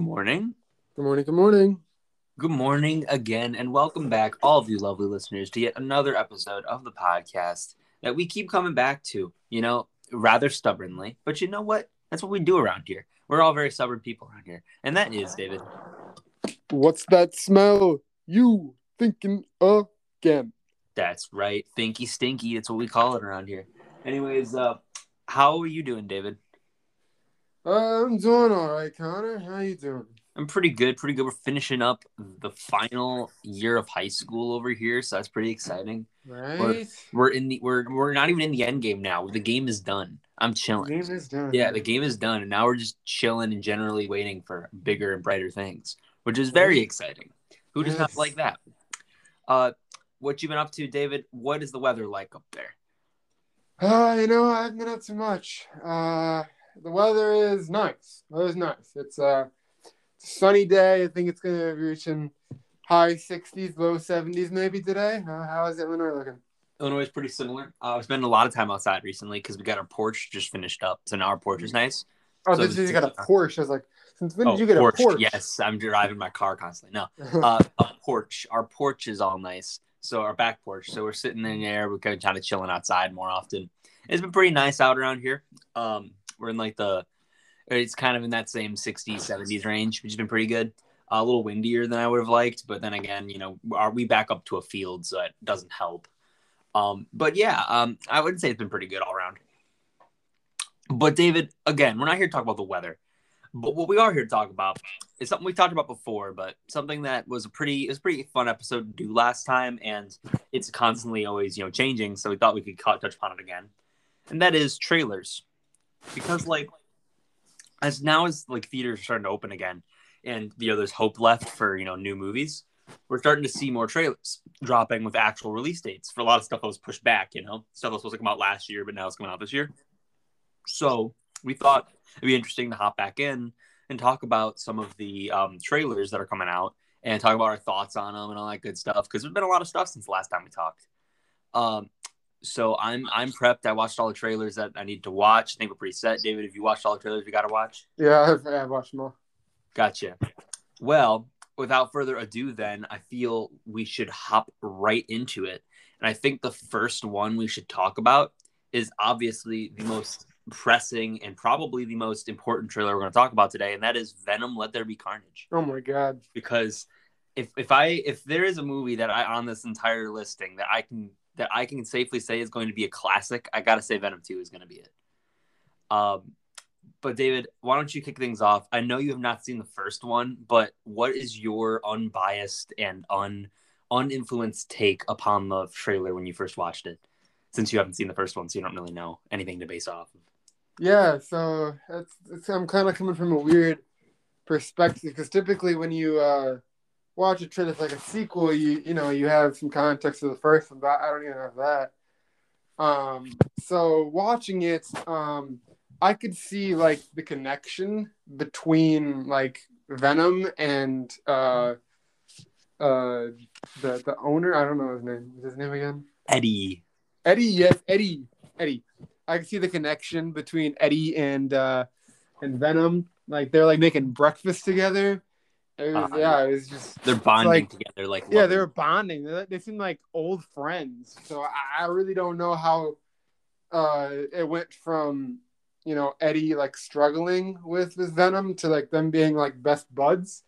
Good morning. Good morning. Good morning. Good morning again, and welcome back, all of you lovely listeners, to yet another episode of the podcast that we keep coming back to, you know, rather stubbornly. But you know what? That's what we do around here. We're all very stubborn people around here. And that is, David. What's that smell? You thinking again? That's right. Thinky stinky. That's what we call it around here. Anyways, uh, how are you doing, David? Uh, I'm doing all right, Connor. How you doing? I'm pretty good, pretty good. We're finishing up the final year of high school over here, so that's pretty exciting. Right. We're, we're in the we're we're not even in the end game now. The game is done. I'm chilling. The game is done. Yeah, the game is done, and now we're just chilling and generally waiting for bigger and brighter things, which is very exciting. Who does not like that? Uh, what you been up to, David? What is the weather like up there? Uh, you know, I haven't been up too much. Uh, the weather is nice. The weather's nice. It's uh, a sunny day. I think it's gonna be reaching high 60s, low 70s maybe today. Uh, how is Illinois looking? Illinois is pretty similar. Uh, I've spent a lot of time outside recently because we got our porch just finished up, so now our porch is nice. Oh, So this is you got a porch. I was like, since when Oh, did you get porch. a porch? Yes, I'm driving my car constantly. No, uh, a porch. Our porch is all nice. So our back porch. So we're sitting in there. We're kind of, kind of chilling outside more often. It's been pretty nice out around here. Um, we're in like the, it's kind of in that same 60s, 70s range, which has been pretty good. a little windier than I would have liked, but then again, you know, are we back up to a field, so it doesn't help. Um, but yeah, um, I would say it's been pretty good all around. But David, again, we're not here to talk about the weather. But what we are here to talk about is something we talked about before, but something that was a pretty it was a pretty fun episode to do last time, and it's constantly always you know changing. So we thought we could touch upon it again, and that is trailers, because like as now as like theaters are starting to open again, and you know there's hope left for you know new movies, we're starting to see more trailers dropping with actual release dates for a lot of stuff that was pushed back. You know stuff that was supposed to come out last year, but now it's coming out this year. So we thought it'd be interesting to hop back in and talk about some of the um, trailers that are coming out and talk about our thoughts on them and all that good stuff because there's been a lot of stuff since the last time we talked. Um, so I'm I'm prepped. I watched all the trailers that I need to watch. I think we're pretty set. David, if you watched all the trailers, you got to watch. yeah, I've, I've watched them all. Gotcha. Well, without further ado, then I feel we should hop right into it. And I think the first one we should talk about is obviously the most pressing and probably the most important trailer we're going to talk about today, and that is Venom: Let There Be Carnage. Oh my god. Because if if I if there is a movie that I on this entire listing that I can that I can safely say is going to be a classic, I got to say Venom Two is going to be it. Um, but David, why don't you kick things off? I know you have not seen the first one, but what is your unbiased and un uninfluenced take upon the trailer when you first watched it? Since you haven't seen the first one, so you don't really know anything to base off of. Yeah, so it's, it's, I'm kind of coming from a weird perspective because typically when you uh, watch a trailer for like a sequel, you you know you have some context of the first one, but I don't even have that. Um, so watching it, um, I could see like the connection between like Venom and uh, uh, the the owner. I don't know his name. What's his name again? Eddie. Eddie, yes, Eddie, Eddie. I can see the connection between Eddie and uh and Venom. Like they're like making breakfast together. It was, yeah, it was just They're bonding like- together like yeah, they were bonding. They, they seem like old friends. So I, I really don't know how uh it went from you know Eddie like struggling with with Venom to like them being like best buds.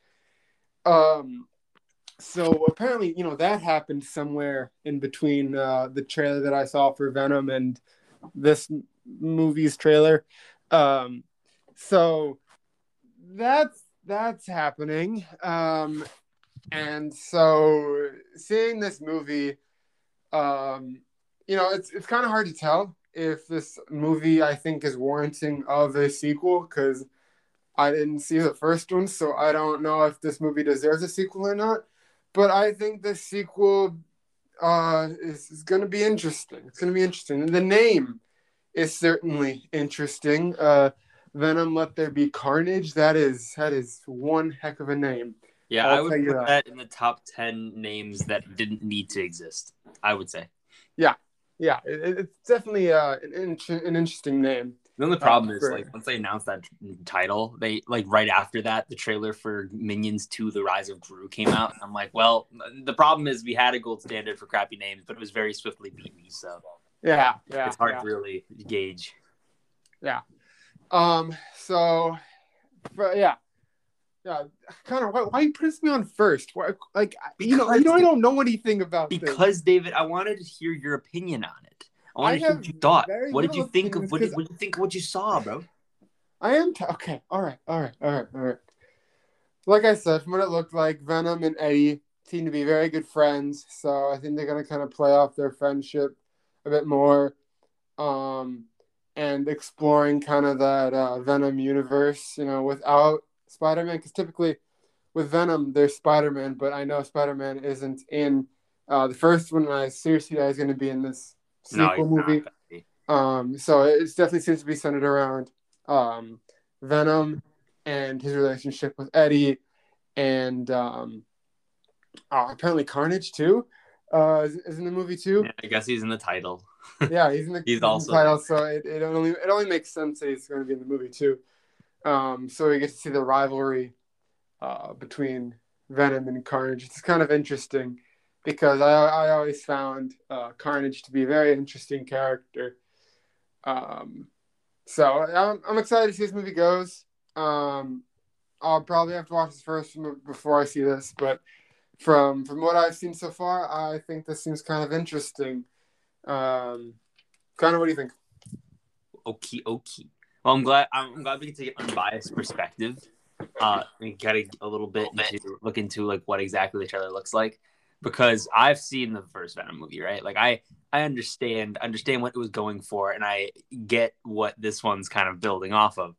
Um, so apparently you know that happened somewhere in between uh, the trailer that I saw for Venom and this movie's trailer. Um, so that's that's happening. Um, and so seeing this movie, um, you know, it's it's kind of hard to tell if this movie I think is warranting of a sequel because I didn't see the first one, so I don't know if this movie deserves a sequel or not. But I think the sequel uh, is, is going to be interesting. It's going to be interesting. And the name is certainly interesting. Uh, Venom, Let There Be Carnage. That is that is one heck of a name. Yeah, I'll I would put that. that in the top ten names that didn't need to exist. I would say. Yeah, it, it's definitely uh, an, in- an interesting name. Then the problem is like once they announced that title, they like right after that, the trailer for Minions 2: The Rise of Gru came out. And I'm like, well, the problem is we had a gold standard for crappy names, but it was very swiftly beaten. So yeah, yeah, it's hard yeah. to really gauge. Yeah. Um. So, but yeah, yeah. Connor, why, why you putting me on first? Why, like, you know, you know, I don't know anything about this. Because David, I wanted to hear your opinion on it. I wanted I to hear what you thought. What did you think of what did, 'cause- what did you think of what you saw, bro? I am t- okay. All right, all right, all right, all right. Like I said, from what it looked like, Venom and Eddie seem to be very good friends. So I think they're gonna kind of play off their friendship a bit more, um, and exploring kind of that uh, Venom universe. You know, without Spider-Man, because typically with Venom there's Spider-Man, but I know Spider-Man isn't in uh, the first one. And I seriously that he's gonna be in this sequel No, movie. Um, so it definitely seems to be centered around um, Venom and his relationship with Eddie, and um, oh, apparently Carnage too. Uh, is, is in the movie too. Yeah, I guess he's in the title. Yeah, he's in the, He's also title, so it, it only it only makes sense that he's going to be in the movie too. Um, so we get to see the rivalry uh, between Venom and Carnage. It's kind of interesting because I I always found uh, Carnage to be a very interesting character. Um, so I'm, I'm excited to see this movie goes. Um, I'll probably have to watch this first before I see this, but from from what I've seen so far, I think this seems kind of interesting. Um, Connor, what do you think? Okie okie. Well, I'm glad. I'm glad we can take an unbiased perspective. Uh, and get a, a little bit into look into like what exactly the trailer looks like, because I've seen the first Venom movie, right? Like I I understand understand what it was going for, and I get what this one's kind of building off of.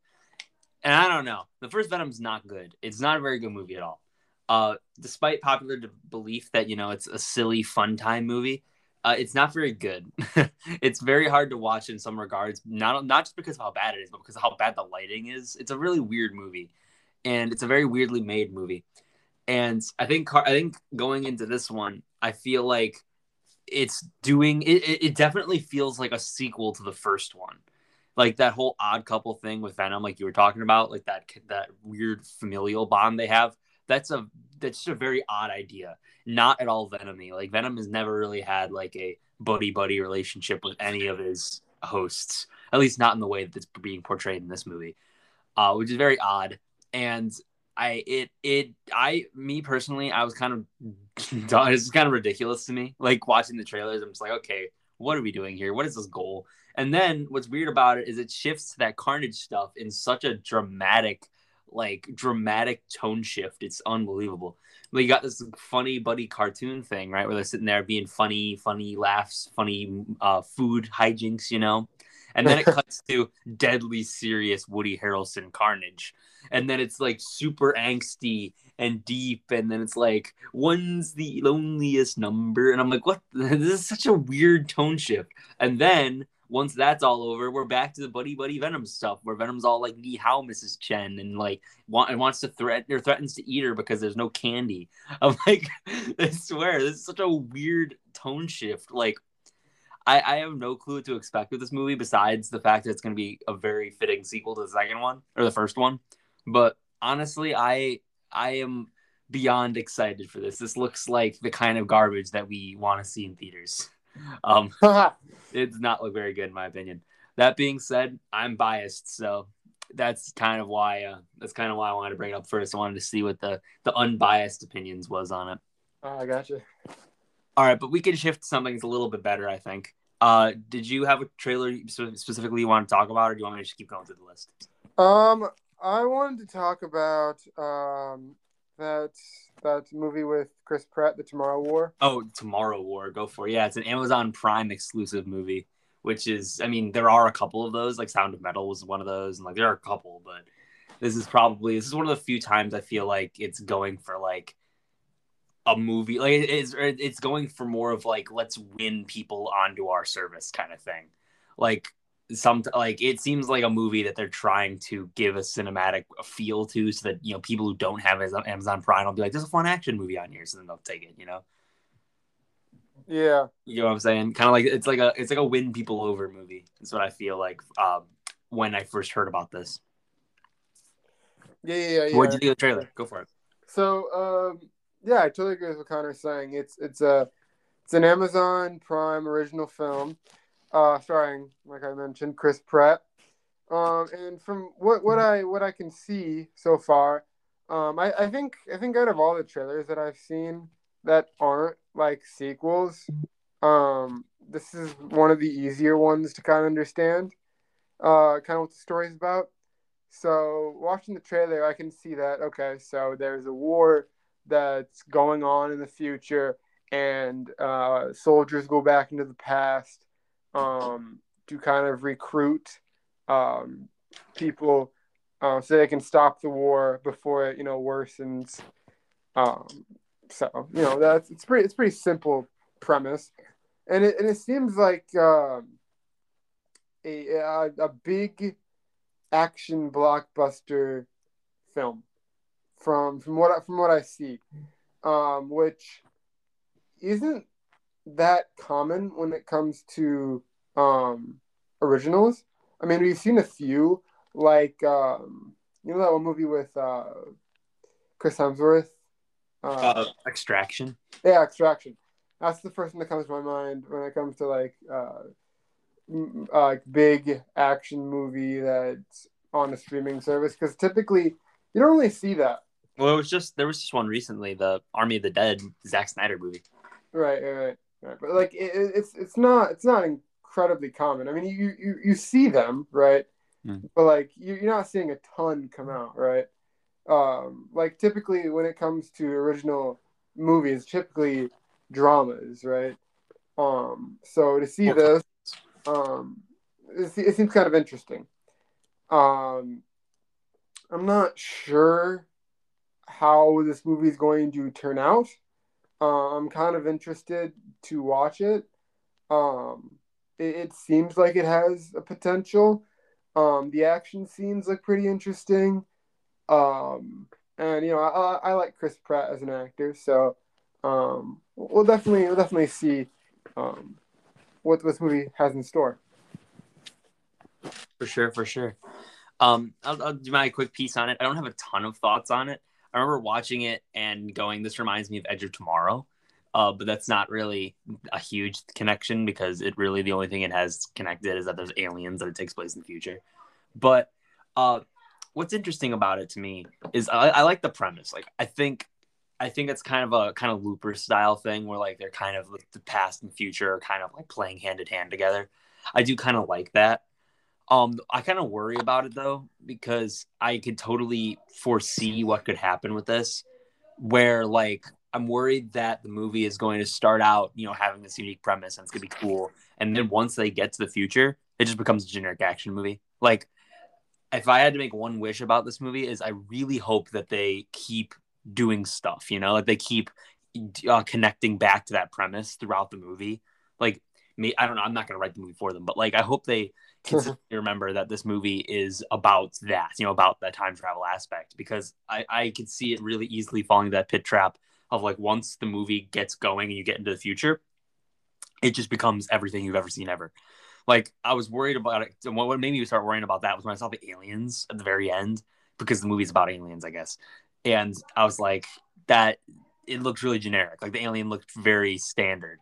And I don't know, the first Venom's not good. It's not a very good movie at all. Uh, despite popular d- belief that you know it's a silly fun time movie, uh, it's not very good. it's very hard to watch in some regards, not not just because of how bad it is, but because of how bad the lighting is. It's a really weird movie, and it's a very weirdly made movie. And I think Car- I think going into this one, I feel like it's doing it. It it definitely feels like a sequel to the first one, like that whole odd couple thing with Venom, like you were talking about, like that that weird familial bond they have. That's a that's just a very odd idea not at all Venomy. Like Venom has never really had like a buddy buddy relationship with any of his hosts, at least not in the way that it's being portrayed in this movie, uh, which is very odd. And I it it I me personally I was kind of it's kind of ridiculous to me. Like watching the trailers, I'm just like, okay, what are we doing here? What is this goal? And then what's weird about it is it shifts to that Carnage stuff in such a dramatic, like dramatic tone shift. It's unbelievable well, you got this funny buddy cartoon thing, right? Where they're sitting there being funny, funny laughs, funny uh, food hijinks, you know? And then it cuts to deadly serious Woody Harrelson carnage. And then it's like super angsty and deep. And then it's like, one's the loneliest number. And I'm like, what? This is such a weird tone shift. And then once that's all over, we're back to the buddy buddy Venom stuff, where Venom's all like "Ni hao, Mrs. Chen," and like want and wants to threaten or threatens to eat her because there's no candy. I'm like, I swear, this is such a weird tone shift. Like, I, I have no clue what to expect with this movie besides the fact that it's going to be a very fitting sequel to the second one or the first one. But honestly, I I am beyond excited for this. This looks like the kind of garbage that we want to see in theaters. Um, it does not look very good in my opinion. That being said, I'm biased, so that's kind of why uh, that's kind of why I wanted to bring it up first. I wanted to see what the the unbiased opinions was on it. oh, I got you. All right, but we can shift to something that's a little bit better, I think. Uh, did you have a trailer specifically you want to talk about, or do you want me to just keep going through the list? Um, I wanted to talk about um that that movie with Chris Pratt, The Tomorrow War. Oh, Tomorrow War, go for it. Yeah, it's an Amazon Prime exclusive movie, which is, I mean, there are a couple of those. Like Sound of Metal was one of those, and like there are a couple, but this is probably this is one of the few times I feel like it's going for like a movie, like it's it's going for more of like let's win people onto our service kind of thing, like some like it seems like a movie that they're trying to give a cinematic feel to so that you know people who don't have amazon prime will be like there's a fun action movie on here so then they'll take it you know Yeah. you know what i'm saying kind of like it's like a it's like a win people over movie that's what i feel like um when I first heard about this. Yeah, yeah, yeah. yeah. What did you think of the trailer? Go for it. So, um, yeah, I totally agree with what Connor's saying. It's it's a it's an Amazon Prime original film, uh, starring, like I mentioned, Chris Pratt. Um, and from what what I what I can see so far, um, I, I think I think out of all the trailers that I've seen that aren't like sequels, um, this is one of the easier ones to kind of understand, uh, kind of what the story's about. So watching the trailer, I can see that okay, so there's a war that's going on in the future, and uh, soldiers go back into the past um, to kind of recruit um, people uh, so they can stop the war before it you know worsens. Um, so you know that's it's pretty it's pretty simple premise, and it and it seems like um, a, a a big action blockbuster film from from what from what I see, um, which isn't that common when it comes to um, originals. I mean, we've seen a few, like um, you know that one movie with uh, Chris Hemsworth. Uh, uh, Extraction. Yeah, Extraction. That's the first thing that comes to my mind when it comes to like uh, uh, big action movie that's on a streaming service because typically you don't really see that. Well, it was just there was just one recently, the Army of the Dead Zack Snyder movie. Right, right, right. But like it, it's it's not it's not incredibly common. I mean, you you, you see them, right? Mm. But like you, you're not seeing a ton come out, right? Um, like typically when it comes to original movies, typically dramas, right? Um, so to see this, um, it, it seems kind of interesting. Um, I'm not sure how this movie is going to turn out. Uh, I'm kind of interested to watch it. Um, it, it, seems like it has a potential. Um, the action scenes look pretty interesting. Um, and you know, I, I like Chris Pratt as an actor, so um, we'll definitely we'll definitely see um, what this movie has in store. For sure, for sure. Um, I'll, I'll do my quick piece on it. I don't have a ton of thoughts on it. I remember watching it and going, "This reminds me of Edge of Tomorrow," uh, but that's not really a huge connection because it really the only thing it has connected is that there's aliens that it takes place in the future. But uh, what's interesting about it to me is I, I like the premise. Like I think I think it's kind of a kind of Looper style thing where like they're kind of like the past and future are kind of like playing hand in hand together. I do kind of like that. Um, I kind of worry about it though because I could totally foresee what could happen with this. Where like I'm worried that the movie is going to start out, you know, having this unique premise and it's gonna be cool, and then once they get to the future, it just becomes a generic action movie. Like, if I had to make one wish about this movie, is I really hope that they keep doing stuff. You know, like they keep uh, connecting back to that premise throughout the movie. Like, me, I don't know. I'm not gonna write the movie for them, but like I hope they Uh-huh. remember that this movie is about that, you know, about that time travel aspect, because I, I could see it really easily falling that pit trap of like once the movie gets going and you get into the future, it just becomes everything you've ever seen ever. Like I was worried about it. And What made me start worrying about that was when I saw the aliens at the very end, because the movie's about aliens, I guess. And I was like, that it looks really generic. Like the alien looked very standard.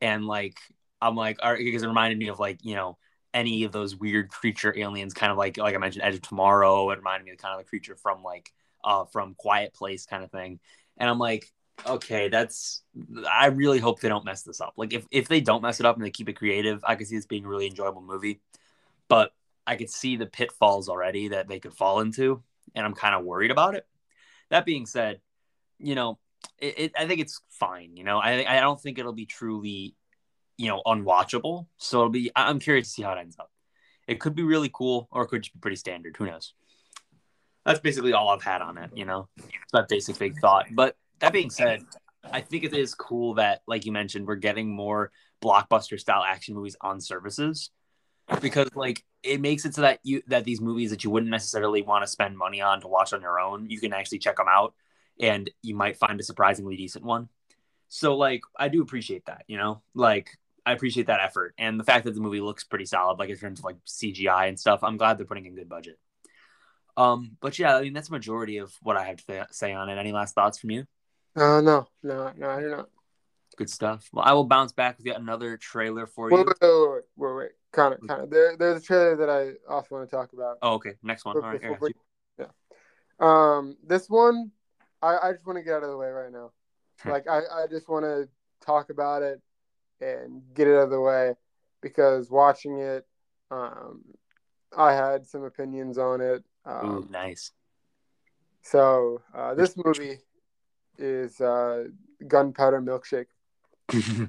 And like I'm like, because it reminded me of like, you know, any of those weird creature aliens, kind of like like I mentioned, Edge of Tomorrow. It reminded me of kind of the creature from like uh from Quiet Place kind of thing. And I'm like, okay, that's I really hope they don't mess this up. Like if if they don't mess it up and they keep it creative, I could see this being a really enjoyable movie. But I could see the pitfalls already that they could fall into, and I'm kind of worried about it. That being said, you know, it, it, I think it's fine. You know, I I don't think it'll be truly you know, unwatchable. So it'll be. I'm curious to see how it ends up. It could be really cool, or it could just be pretty standard. Who knows? That's basically all I've had on it. You know, that basic big thought. But that being said, I think it is cool that, like you mentioned, we're getting more blockbuster style action movies on services because like it makes it so that you that these movies that you wouldn't necessarily want to spend money on to watch on your own you can actually check them out and you might find a surprisingly decent one so like i do appreciate that you know like I appreciate that effort and the fact that the movie looks pretty solid, like in terms of like CGI and stuff. I'm glad they're putting in good budget. Um, but yeah, I mean that's majority of what I have to th- say on it. Any last thoughts from you? Uh, no, no, no, I do not. Good stuff. Well, I will bounce back with yet another trailer for Wait, you. wait, wait, wait, wait, wait. Kind of, kind of. There, there's a trailer that I also want to talk about. Oh, okay. Next one. All right. You. Um, this one, I, I just want to get out of the way right now. like, I, I just want to talk about it and get it out of the way because watching it, um, I had some opinions on it. Um, Ooh, nice. So uh, this movie is uh, Gunpowder Milkshake.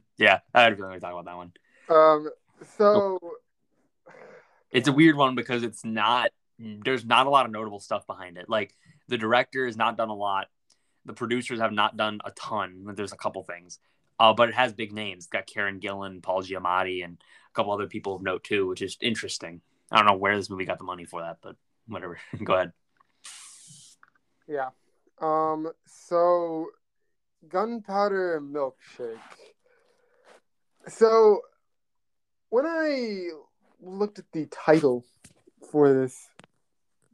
yeah, I had a feeling we talk about that one. Um, so It's a weird one because it's not. There's not a lot of notable stuff behind it. Like the director has not done a lot. The producers have not done a ton. There's a couple things, uh, but it has big names. It's got Karen Gillan, Paul Giamatti, and a couple other people of note too, which is interesting. I don't know where this movie got the money for that, but whatever. Go ahead. yeah. Um, so Gunpowder Milkshake. So when I looked at the title for this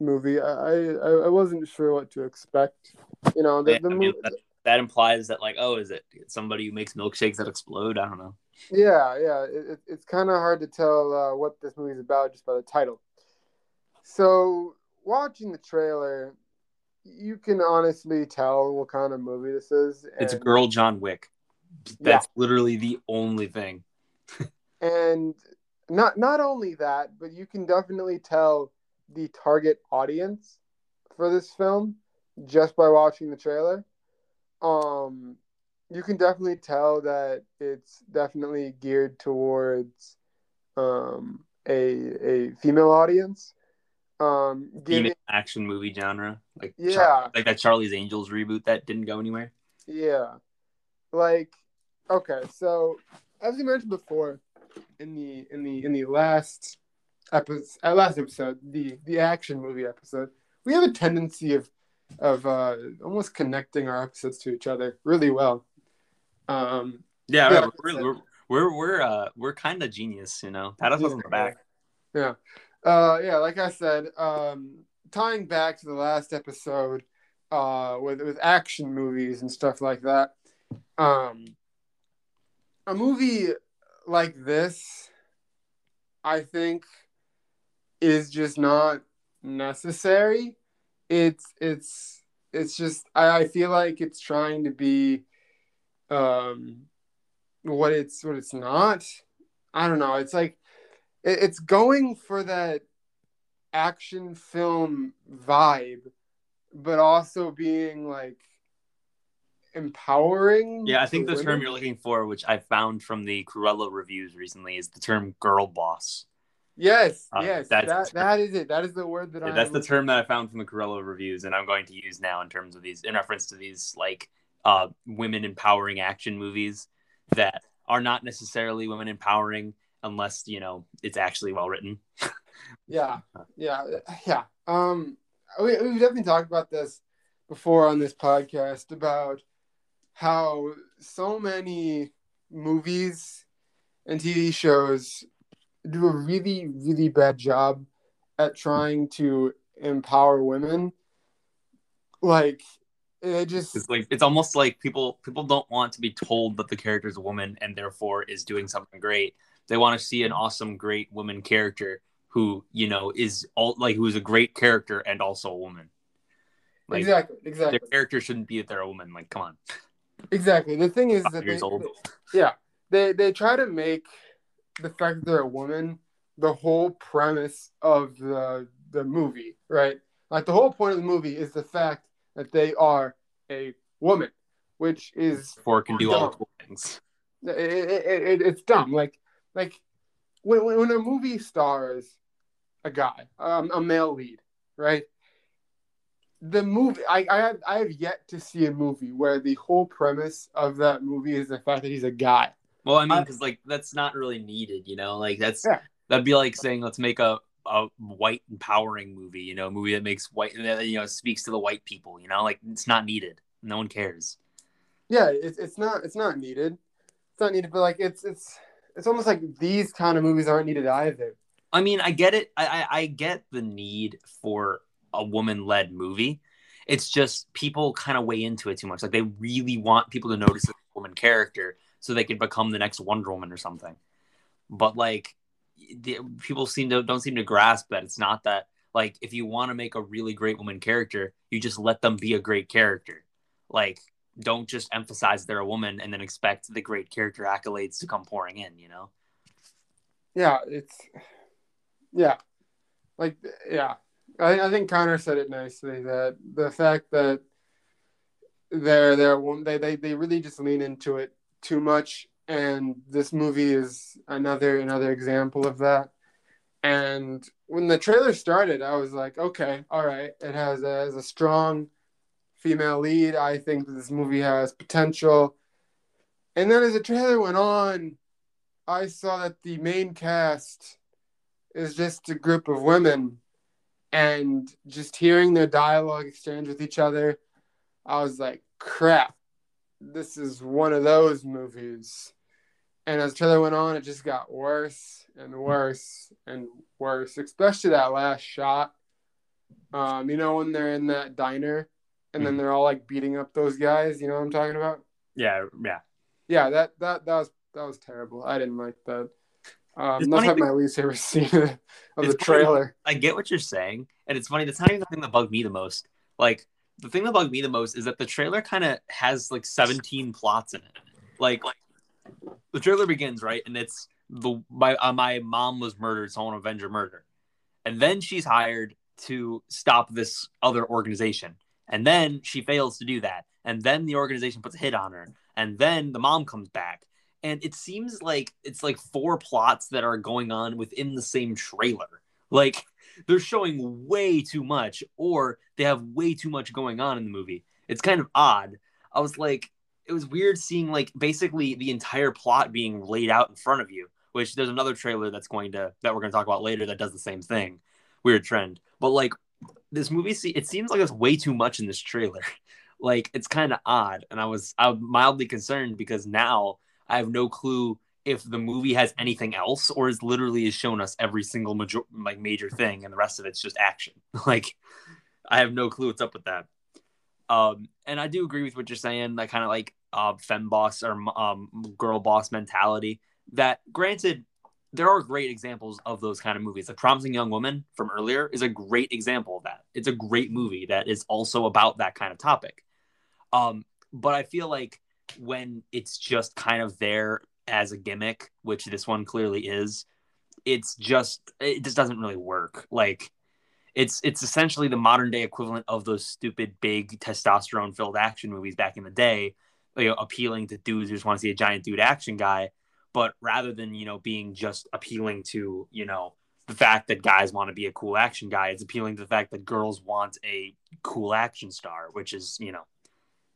movie, I I, I wasn't sure what to expect. You know, the, Yeah, the I mean, movie. That implies that like, oh, is it somebody who makes milkshakes that explode? I don't know. Yeah, yeah. It, it, it's kind of hard to tell uh, what this movie's about just by the title. So, watching the trailer, you can honestly tell what kind of movie this is. It's a girl John Wick. That's literally the only thing. and not not only that, but you can definitely tell the target audience for this film just by watching the trailer. Um, you can definitely tell that it's definitely geared towards um, a a female audience. Um, giving, Demon action movie genre, like Yeah. Char- like that Charlie's Angels reboot that didn't go anywhere. Yeah. Like okay, so as we mentioned before in the in the in the last episode uh, last episode, the the action movie episode, we have a tendency of of uh almost connecting our episodes to each other really well. Um Yeah, Yeah, right, we're, we're we're we're uh we're kind of genius, you know. Pat us on the back. Yeah. Uh yeah, like I said, um tying back to the last episode uh with with action movies and stuff like that. Um a movie like this I think is just not necessary. It's it's it's just I, I feel like it's trying to be um what it's what it's not. I don't know. It's like it, it's going for that action film vibe, but also being like empowering. Yeah, I think the term you're looking for, which I found from the Cruella reviews recently, is the term "girl boss." Yes, Uh, yes, that's- that that is it. That is the word that Yeah, I. that's the term that I found from the Cruella reviews, and I'm going to use now in terms of these, in reference to these like uh, women empowering action movies that are not necessarily women empowering unless you know it's actually well written. Yeah, yeah, yeah. Um, we we've definitely talked about this before on this podcast about how so many movies and TV shows do a really, really bad job at trying to empower women. Like, it just It's like it's almost like people people don't want to be told that the character is a woman and therefore is doing something great. They want to see an awesome, great woman character who you know is all like who is a great character and also a woman. Like exactly, exactly, their character shouldn't be that they're a woman. Like, come on, exactly. The thing is that they. Yeah, they they try to make the fact that they're a woman the whole premise of the the movie, right? Like the whole point of the movie is the fact that they are a woman, which is Four can do all the Dumb. cool things. it, it, it, it's dumb. Like like when when when a movie stars a guy, um, a male lead, right? The movie, I, I have I have yet to see a movie where the whole premise of that movie is the fact that he's a guy. Well, I mean, uh, because like that's not really needed, you know. Like that's Yeah. that'd be like saying let's make a a white empowering movie, you know, a movie that makes white that you know speaks to the white people, you know, like it's not needed. No one cares. yeah it's, it's not it's not needed it's not needed but like it's it's it's almost like these kind of movies aren't needed either. I mean, I get it. I, I, I get the need for a woman led movie. It's just people kind of weigh into it too much. Like they really want people to notice the woman character so they could become the next Wonder Woman or something. But like, the, people seem to don't seem to grasp that it's not that. Like, if you want to make a really great woman character, you just let them be a great character. Like, don't just emphasize they're a woman and then expect the great character accolades to come pouring in. You know? Yeah, it's yeah, like yeah. I, I think Connor said it nicely that the fact that they're they're they they they really just lean into it too much, and this movie is another another example of that. And when the trailer started, I was like, okay, all right, it has a, has a strong female lead. I think this movie has potential. And then as the trailer went on, I saw that the main cast is just a group of women and just hearing their dialogue exchange with each other, I was like, crap, this is one of those movies. And as the trailer went on, it just got worse and worse and worse, especially that last shot. Um, you know, when they're in that diner and then mm-hmm. they're all like beating up those guys, you know what I'm talking about? Yeah, yeah. Yeah, that that that was that was terrible. I didn't like that. Um, that's like my least favorite scene of the trailer. Funny. I get what you're saying, and it's funny. That's not even the thing that bugged me the most. Like the thing that bugged me the most is that the trailer kind of has like 17 plots in it. Like, like the trailer begins right, and it's the my uh, my mom was murdered, so I want to avenge her murder, and then she's hired to stop this other organization, and then she fails to do that, and then the organization puts a hit on her, and then the mom comes back, and it seems like it's like four plots that are going on within the same trailer. Like they're showing way too much, or they have way too much going on in the movie. It's kind of odd. I was like, it was weird seeing like basically the entire plot being laid out in front of you. Which there's another trailer that's going to that we're going to talk about later that does the same thing. Weird trend, but like this movie, see, it seems like there's way too much in this trailer. like it's kind of odd, and I was I was mildly concerned because now I have no clue if the movie has anything else or is literally has shown us every single major like major thing and the rest of it's just action. like I have no clue what's up with that. Um, and I do agree with what you're saying, that kind of like uh, fem boss or um, girl boss mentality. That granted, there are great examples of those kind of movies. The Promising Young Woman from earlier is a great example of that. It's a great movie that is also about that kind of topic. Um, but I feel like when it's just kind of there as a gimmick, which this one clearly is, it's just it just doesn't really work. Like it's it's essentially the modern day equivalent of those stupid big testosterone filled action movies back in the day, you know, appealing to dudes who just want to see a giant dude action guy. But rather than you know being just appealing to you know the fact that guys want to be a cool action guy, it's appealing to the fact that girls want a cool action star, which is you know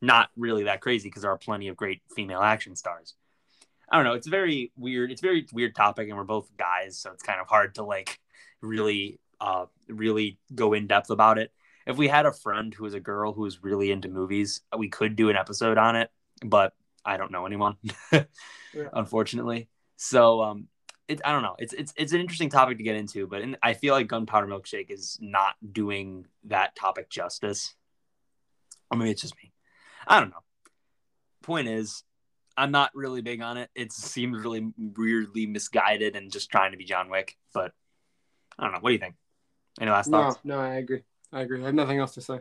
not really that crazy because there are plenty of great female action stars. I don't know. It's a very weird. It's a very weird topic, and we're both guys, so it's kind of hard to like really, uh, really go in depth about it. If we had a friend who was a girl who was really into movies, we could do an episode on it, but I don't know anyone, yeah. unfortunately. So, um, it, I don't know. It's it's it's an interesting topic to get into, but in, I feel like Gunpowder Milkshake is not doing that topic justice. I mean, it's just me. I don't know. Point is, I'm not really big on it. It seems really weirdly misguided and just trying to be John Wick. But I don't know. What do you think? Any last thoughts? No, no, I agree. I agree. I have nothing else to say.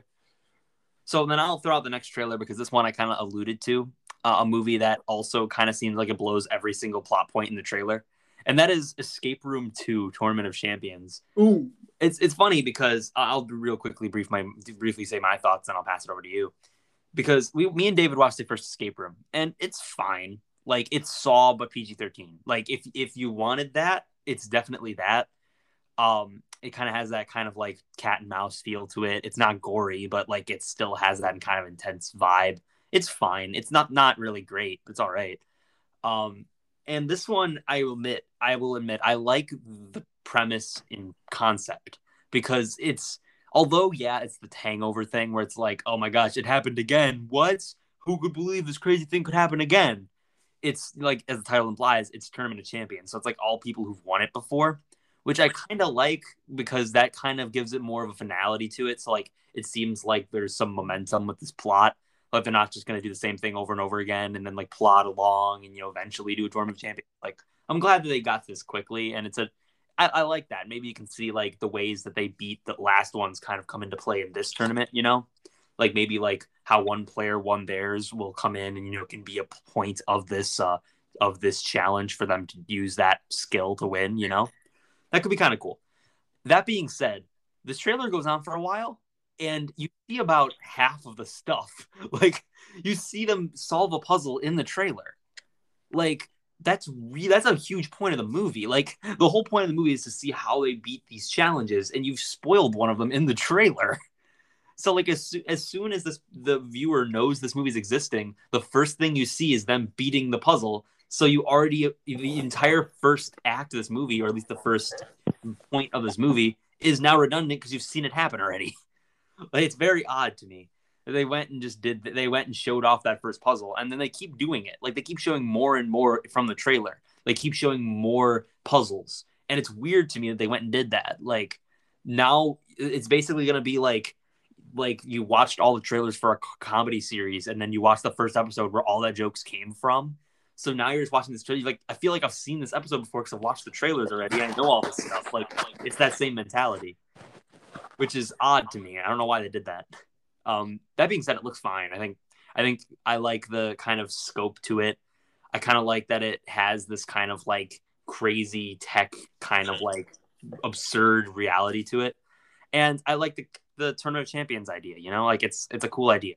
So then I'll throw out the next trailer because this one I kind of alluded to uh, a movie that also kind of seems like it blows every single plot point in the trailer, and that is Escape Room Two: Tournament of Champions. Ooh, it's it's funny because I'll real quickly brief my briefly say my thoughts, and I'll pass it over to you because we, me and David watched the first Escape Room, and it's fine. Like it's Saw but PG thirteen. Like if if you wanted that, it's definitely that. Um, it kind of has that kind of like cat and mouse feel to it. It's not gory, but like it still has that kind of intense vibe. It's fine. It's not not really great. It's all right. Um, and this one, I admit, I will admit, I like the premise in concept because it's although yeah it's the hangover thing where it's like oh my gosh it happened again what who could believe this crazy thing could happen again it's like as the title implies, it's tournament of champions. So it's like all people who've won it before, which I kind of like because that kind of gives it more of a finality to it. So like it seems like there's some momentum with this plot. Like they're not just going to do the same thing over and over again and then like plot along and you know eventually do a tournament of champions. Like I'm glad that they got this quickly and it's a I, I like that. Maybe you can see like the ways that they beat the last ones kind of come into play in this tournament. You know, like maybe like how one player won theirs will come in and you know can be a point of this uh of this challenge for them to use that skill to win. You know, that could be kind of cool. That being said, this trailer goes on for a while and you see about half of the stuff. Like you see them solve a puzzle in the trailer. Like that's re- that's a huge point of the movie. Like the whole point of the movie is to see how they beat these challenges, and you've spoiled one of them in the trailer. So like as as soon as this the viewer knows this movie's existing, the first thing you see is them beating the puzzle. So you already the entire first act of this movie, or at least the first point of this movie, is now redundant because you've seen it happen already. It's very odd to me they went and just did they went and showed off that first puzzle and then they keep doing it. Like they keep showing more and more from the trailer. They keep showing more puzzles. And it's weird to me that they went and did that. Like now it's basically going to be like like you watched all the trailers for a comedy series and then you watched the first episode where all that jokes came from. So now you're just watching this trailer. Like i feel like i've seen this episode before because i've watched the trailers already. I know all this stuff. Like, like it's that same mentality which is odd to me. I don't know why they did that um, that being said, it looks fine. I think I think I like the kind of scope to it. I kind of like that it has this kind of like crazy tech kind of like absurd reality to it. And I like the the Tournament of Champions idea, you know, like it's it's a cool idea.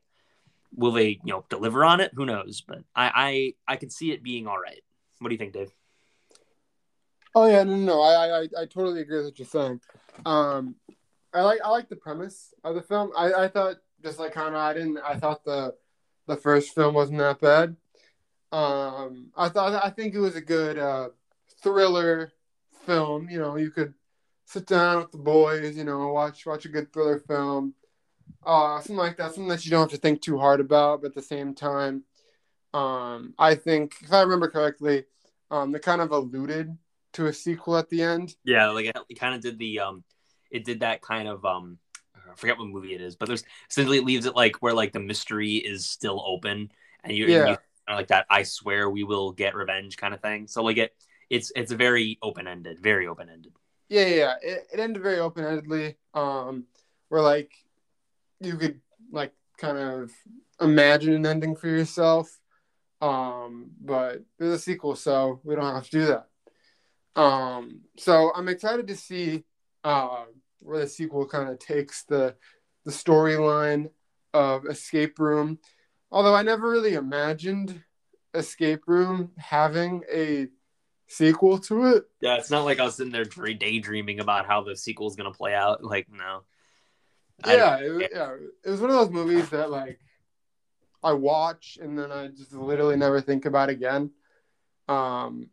Will they, you know, deliver on it? Who knows? But I I I can see it being all right. What do you think, Dave? Oh yeah, no, no, I I I totally agree with what you're saying. Um, I like I like the premise of the film. I I thought just like Connor, I didn't. I thought the the first film wasn't that bad. Um, I thought I think it was a good uh, thriller film. You know, you could sit down with the boys. You know, watch watch a good thriller film. Uh, something like that. Something that you don't have to think too hard about, but at the same time, um, I think if I remember correctly, um, they kind of alluded to a sequel at the end. Yeah, like it, it kind of did the um, it did that kind of um I forget what movie it is, but there's essentially it leaves it like where like the mystery is still open, and you, yeah. and you like that. I swear we will get revenge kind of thing. So like it, it's it's a very open ended, very open ended. Yeah, yeah, it, it ended very open endedly. Um, where like you could like kind of imagine an ending for yourself. Um, but there's a sequel, so we don't have to do that. Um, so I'm excited to see uh, where the sequel kind of takes the the storyline of Escape Room. Although I never really imagined Escape Room having a sequel to it. Yeah, it's not like I was in there daydreaming about how the sequel is gonna play out. Like, no. Yeah, it, yeah, it was one of those movies that like I watch and then I just literally never think about again. Um,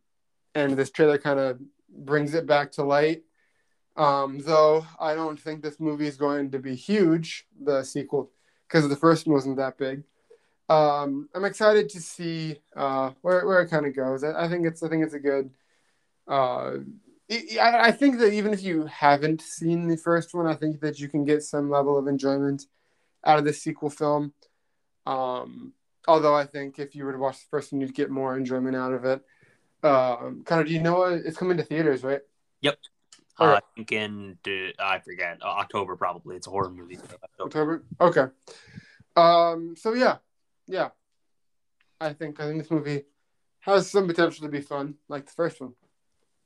and this trailer kind of brings it back to light. Um, though I don't think this movie is going to be huge, the sequel, because the first one wasn't that big. Um, I'm excited to see uh, where, where it kind of goes. I, I, think it's I think it's a good. Uh, I, I think that even if you haven't seen the first one, I think that you can get some level of enjoyment out of the sequel film. Um, although I think if you were to watch the first one, you'd get more enjoyment out of it. Um, Connor, do you know what? It's coming to theaters, right? Yep. Uh, I think in I forget uh, October probably. It's a horror movie. October. Okay. Um. So yeah, yeah. I think I think this movie has some potential to be fun, like the first one.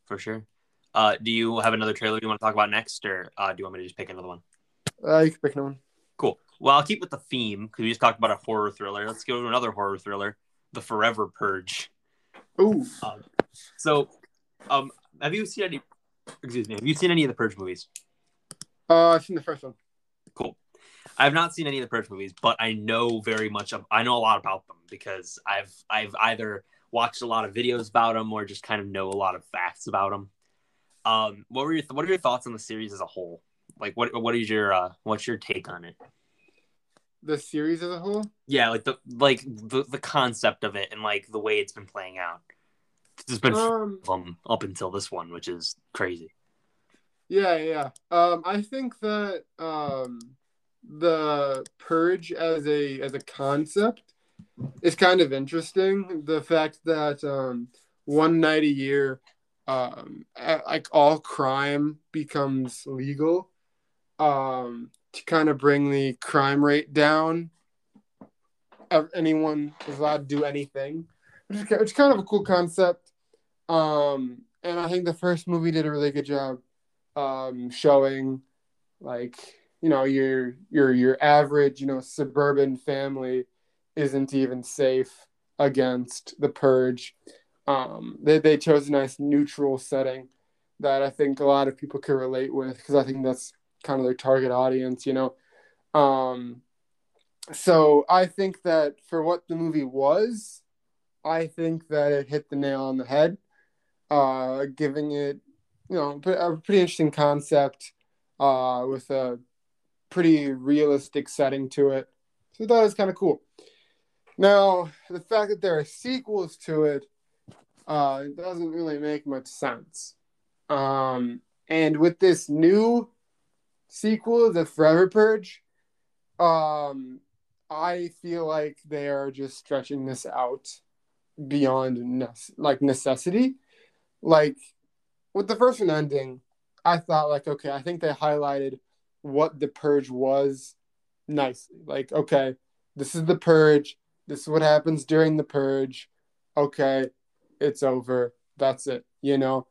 For sure. Uh, do you have another trailer you want to talk about next, or uh, do you want me to just pick another one? Uh, you can pick another one. Cool. Well, I'll keep with the theme because we just talked about a horror thriller. Let's go to another horror thriller, The Forever Purge. Ooh. Um, so, um, have you seen any Excuse me. Have you seen any of the Purge movies? Uh, I've seen the first one. Cool. I have not seen any of the Purge movies, but I know very much of. I know a lot about them because I've I've either watched a lot of videos about them or just kind of know a lot of facts about them. Um, what were your what are your thoughts on the series as a whole? Like, what what is your uh, what's your take on it? the series as a whole. Yeah, like the like the, the concept of it and like the way it's been playing out. There's been Um, them up until this one, which is crazy. Yeah, yeah. Um, I think that um, the purge as a as a concept is kind of interesting. The fact that um, one night a year, um, a- like all crime becomes legal, um, to kind of bring the crime rate down. Anyone is allowed to do anything, which is, ki- which is kind of a cool concept. Um, and I think the first movie did a really good job um, showing like you know your your your average you know suburban family isn't even safe against the purge. Um, they they chose a nice neutral setting that I think a lot of people could relate with because I think that's kind of their target audience, you know. Um, so I think that for what the movie was, I think that it hit the nail on the head, uh, giving it you know a pretty interesting concept uh, with a pretty realistic setting to it. So that was kind of cool. Now the fact that there are sequels to it uh, doesn't really make much sense. Um, and with this new sequel, the Forever Purge, um, I feel like they are just stretching this out beyond nece- like necessity. Like with the first one ending, I thought like, okay, I think they highlighted what the purge was nicely. Like, okay, this is the purge. This is what happens during the purge. Okay, it's over. That's it. You know,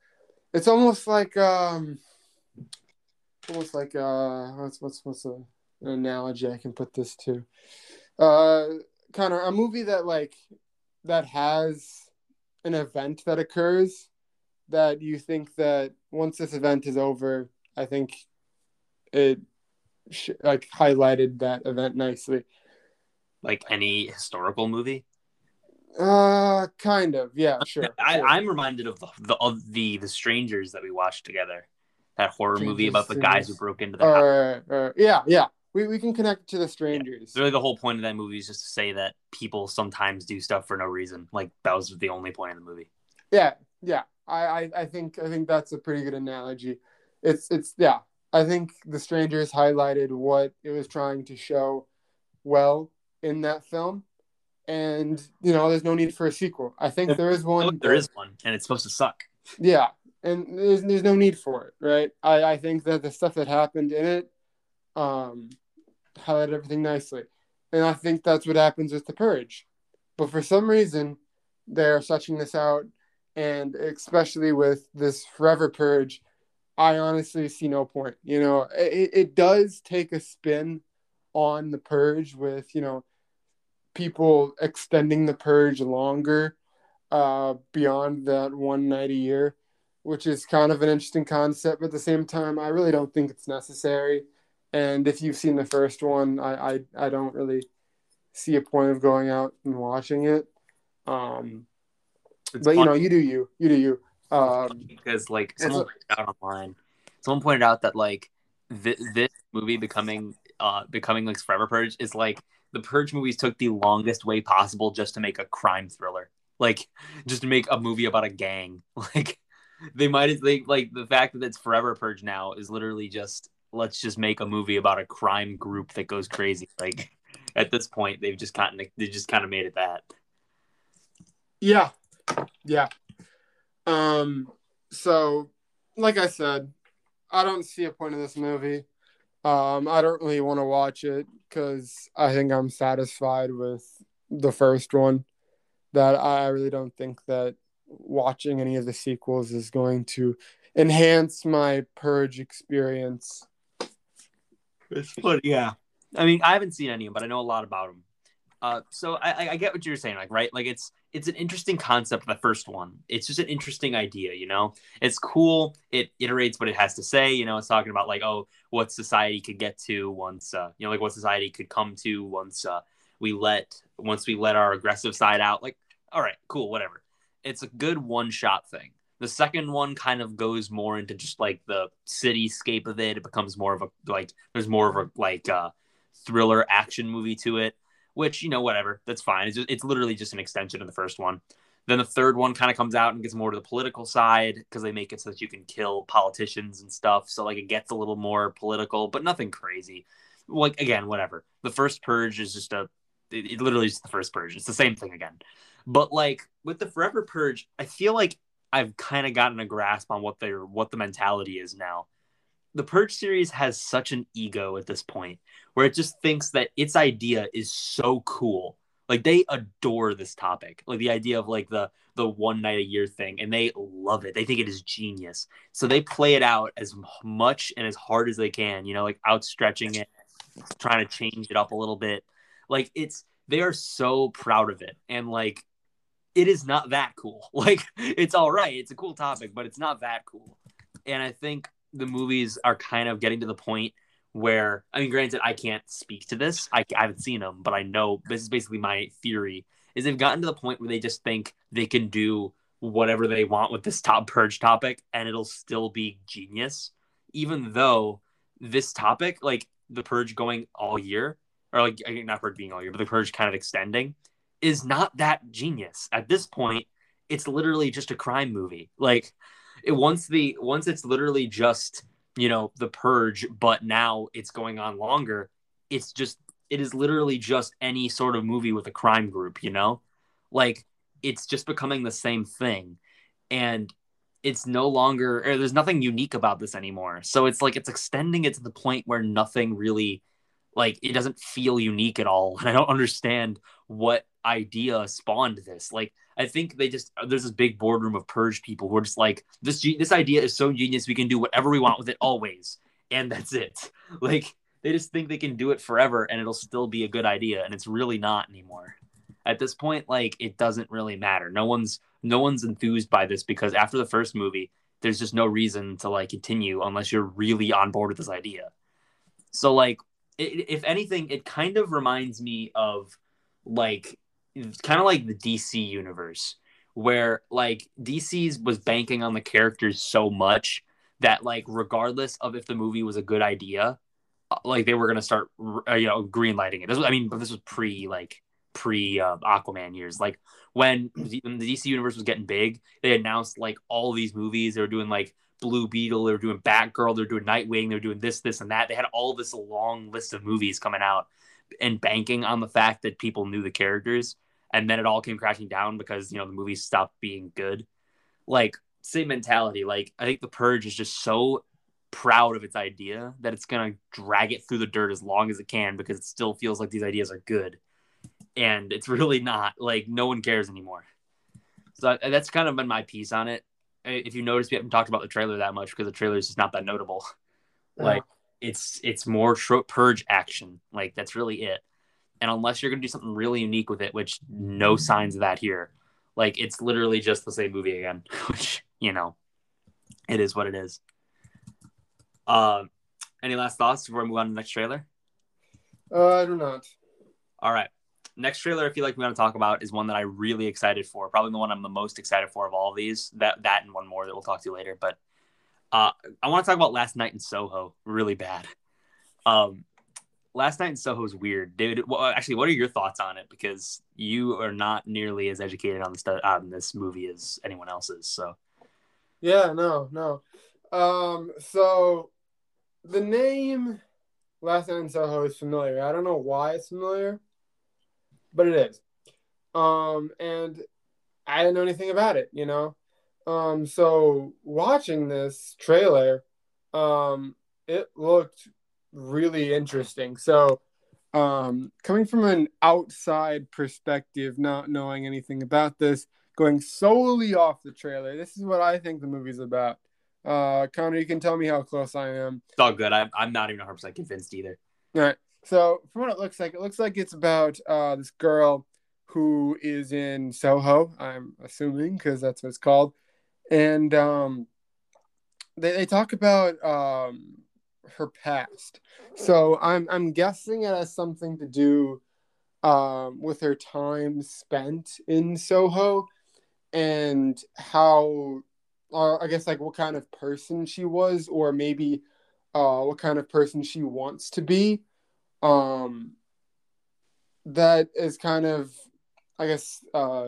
it's almost like um, almost like uh, what's what's what's a, an analogy I can put this to? Uh, of a movie that like that has an event that occurs that you think that once this event is over, I think it sh- like highlighted that event nicely. Like any historical movie. Uh, kind of, yeah, sure. I, sure. I'm reminded of the the of the the strangers that we watched together. That horror movie about the guys who broke into the house. Yeah, yeah. We, we can connect to the strangers. Really, the whole point of that movie is just to say that people sometimes do stuff for no reason. Like that was the only point of the movie. Yeah, yeah. I, I, I think I think that's a pretty good analogy. It's it's yeah. I think the strangers highlighted what it was trying to show well in that film. And you know, there's no need for a sequel. I think there is one. There is one, and it's supposed to suck. Yeah, and there's there's no need for it, right? I I think that the stuff that happened in it, um, highlighted everything nicely, and I think that's what happens with the purge. But for some reason, they're stretching this out, and especially with this forever purge, I honestly see no point. You know, it it does take a spin on the purge with you know people extending the purge longer uh, beyond that one night a year, which is kind of an interesting concept. But at the same time, I really don't think it's necessary. And if you've seen the first one, I I, I don't really see a point of going out and watching it. Um, It's but you know, you do you, you do you. Um, because like someone a- pointed out online, someone pointed out that like th- this movie becoming uh becoming like Forever Purge is like the Purge movies took the longest way possible just to make a crime thriller, like just to make a movie about a gang. Like they might as they like the fact that it's Forever Purge now is literally just let's just make a movie about a crime group that goes crazy. Like at this point, they've just gotten they just kind of made it that. Yeah. Yeah. Um so like I said, I don't see a point in this movie. Um I don't really want to watch it cuz I think I'm satisfied with the first one that I really don't think that watching any of the sequels is going to enhance my purge experience. But yeah, I mean, I haven't seen any, of them, but I know a lot about them. Uh, so I, I- get what you're saying, like, right? Like, it's it's an interesting concept. The first one, it's just an interesting idea, you know. It's cool. It iterates what it has to say. You know, it's talking about like, oh, what society could get to once, uh, you know, like what society could come to once uh, we let once we let our aggressive side out. Like, all right, cool, whatever. It's a good one shot thing. The second one kind of goes more into just like the cityscape of it. It becomes more of a like there's more of a like uh thriller action movie to it, which you know whatever, that's fine. It's just, it's literally just an extension of the first one. Then the third one kind of comes out and gets more to the political side because they make it so that you can kill politicians and stuff. So like it gets a little more political, but nothing crazy. Like again, whatever. The first purge is just a it, it literally is the first purge. It's the same thing again. But like with the forever purge, I feel like I've kind of gotten a grasp on what their what the mentality is now. The Purge series has such an ego at this point where it just thinks that its idea is so cool like they adore this topic, like the idea of like the the one night a year thing, and they love it. They think it is genius. So they play it out as much and as hard as they can. You know, like outstretching it, trying to change it up a little bit. Like it's they are so proud of it, and like it is not that cool. Like it's all right. It's a cool topic, but it's not that cool. And I think the movies are kind of getting to the point where I mean, granted, I can't speak to this. I, I haven't seen them, but I know this is basically my theory. Is they've gotten to the point where they just think they can do whatever they want with this top purge topic, and it'll still be genius, even though this topic, like the purge going all year, or like not purge being all year, but the purge kind of extending, is not that genius at this point. It's literally just a crime movie. Like it once the once it's literally just you know the purge but now it's going on longer it's just it is literally just any sort of movie with a crime group you know? Like it's just becoming the same thing. And it's no longer there's nothing unique about this anymore. So it's like it's extending it to the point where nothing really like it doesn't feel unique at all and i don't understand what idea spawned this like I think they just there's this big boardroom of purge people who are just like this this idea is so genius we can do whatever we want with it always and that's it. Like they just think they can do it forever and it'll still be a good idea and it's really not anymore. At this point like it doesn't really matter. No one's no one's enthused by this because after the first movie there's just no reason to like continue unless you're really on board with this idea. So like it, if anything it kind of reminds me of like kind of like the DC universe where like DC's was banking on the characters so much that like regardless of if the movie was a good idea, uh, like they were gonna start uh, you know green lighting it. This was, I mean, but this was pre like pre uh, Aquaman years. Like when when the DC universe was getting big, they announced like all these movies. They were doing like Blue Beetle, they were doing Batgirl, they were doing Nightwing, they were doing this, this, and that. They had all this long list of movies coming out and banking on the fact that people knew the characters. And then it all came crashing down because you know the movie stopped being good. Like same mentality. Like i think the purge is just so proud of its idea that it's going to drag it through the dirt as long as it can because it still feels like these ideas are good. And it's really not. Like no one cares anymore. So that's kind of been my piece on it if you notice we haven't talked about the trailer that much because the trailer is just not that notable yeah. like it's it's more tr- purge action like that's really it and unless you're going to do something really unique with it, which no signs of that here, like it's literally just the same movie again, which, you know, it is what it is. Uh, any last thoughts before we move on to the next trailer? Uh, I do not. All right. Next trailer I feel like we want to talk about is one that I'm really excited for. Probably the one I'm the most excited for of all of these. That that and one more that we'll talk to later. But uh, I want to talk about Last Night in Soho really bad. Um, Last Night in Soho is weird, dude. Well, actually, what are your thoughts on it? Because you are not nearly as educated on, the, on this movie as anyone else is. So, yeah, no, no. Um, so the name Last Night in Soho is familiar. I don't know why it's familiar, but it is. Um, and I didn't know anything about it, you know. Um, so watching this trailer, um, it looked really interesting. So, um, coming from an outside perspective, not knowing anything about this, going solely off the trailer, this is what I think the movie's about. Uh, Connor, you can tell me how close I am. It's all good. I'm, I'm not even 100% convinced either. All right. So, from what it looks like, it looks like it's about uh, this girl who is in Soho, I'm assuming, because that's what it's called. And um, they, they talk about um, her past. So I'm I'm guessing it has something to do um, with her time spent in Soho and how, uh, I guess, like what kind of person she was, or maybe uh, what kind of person she wants to be. Um, that is kind of, I guess, uh,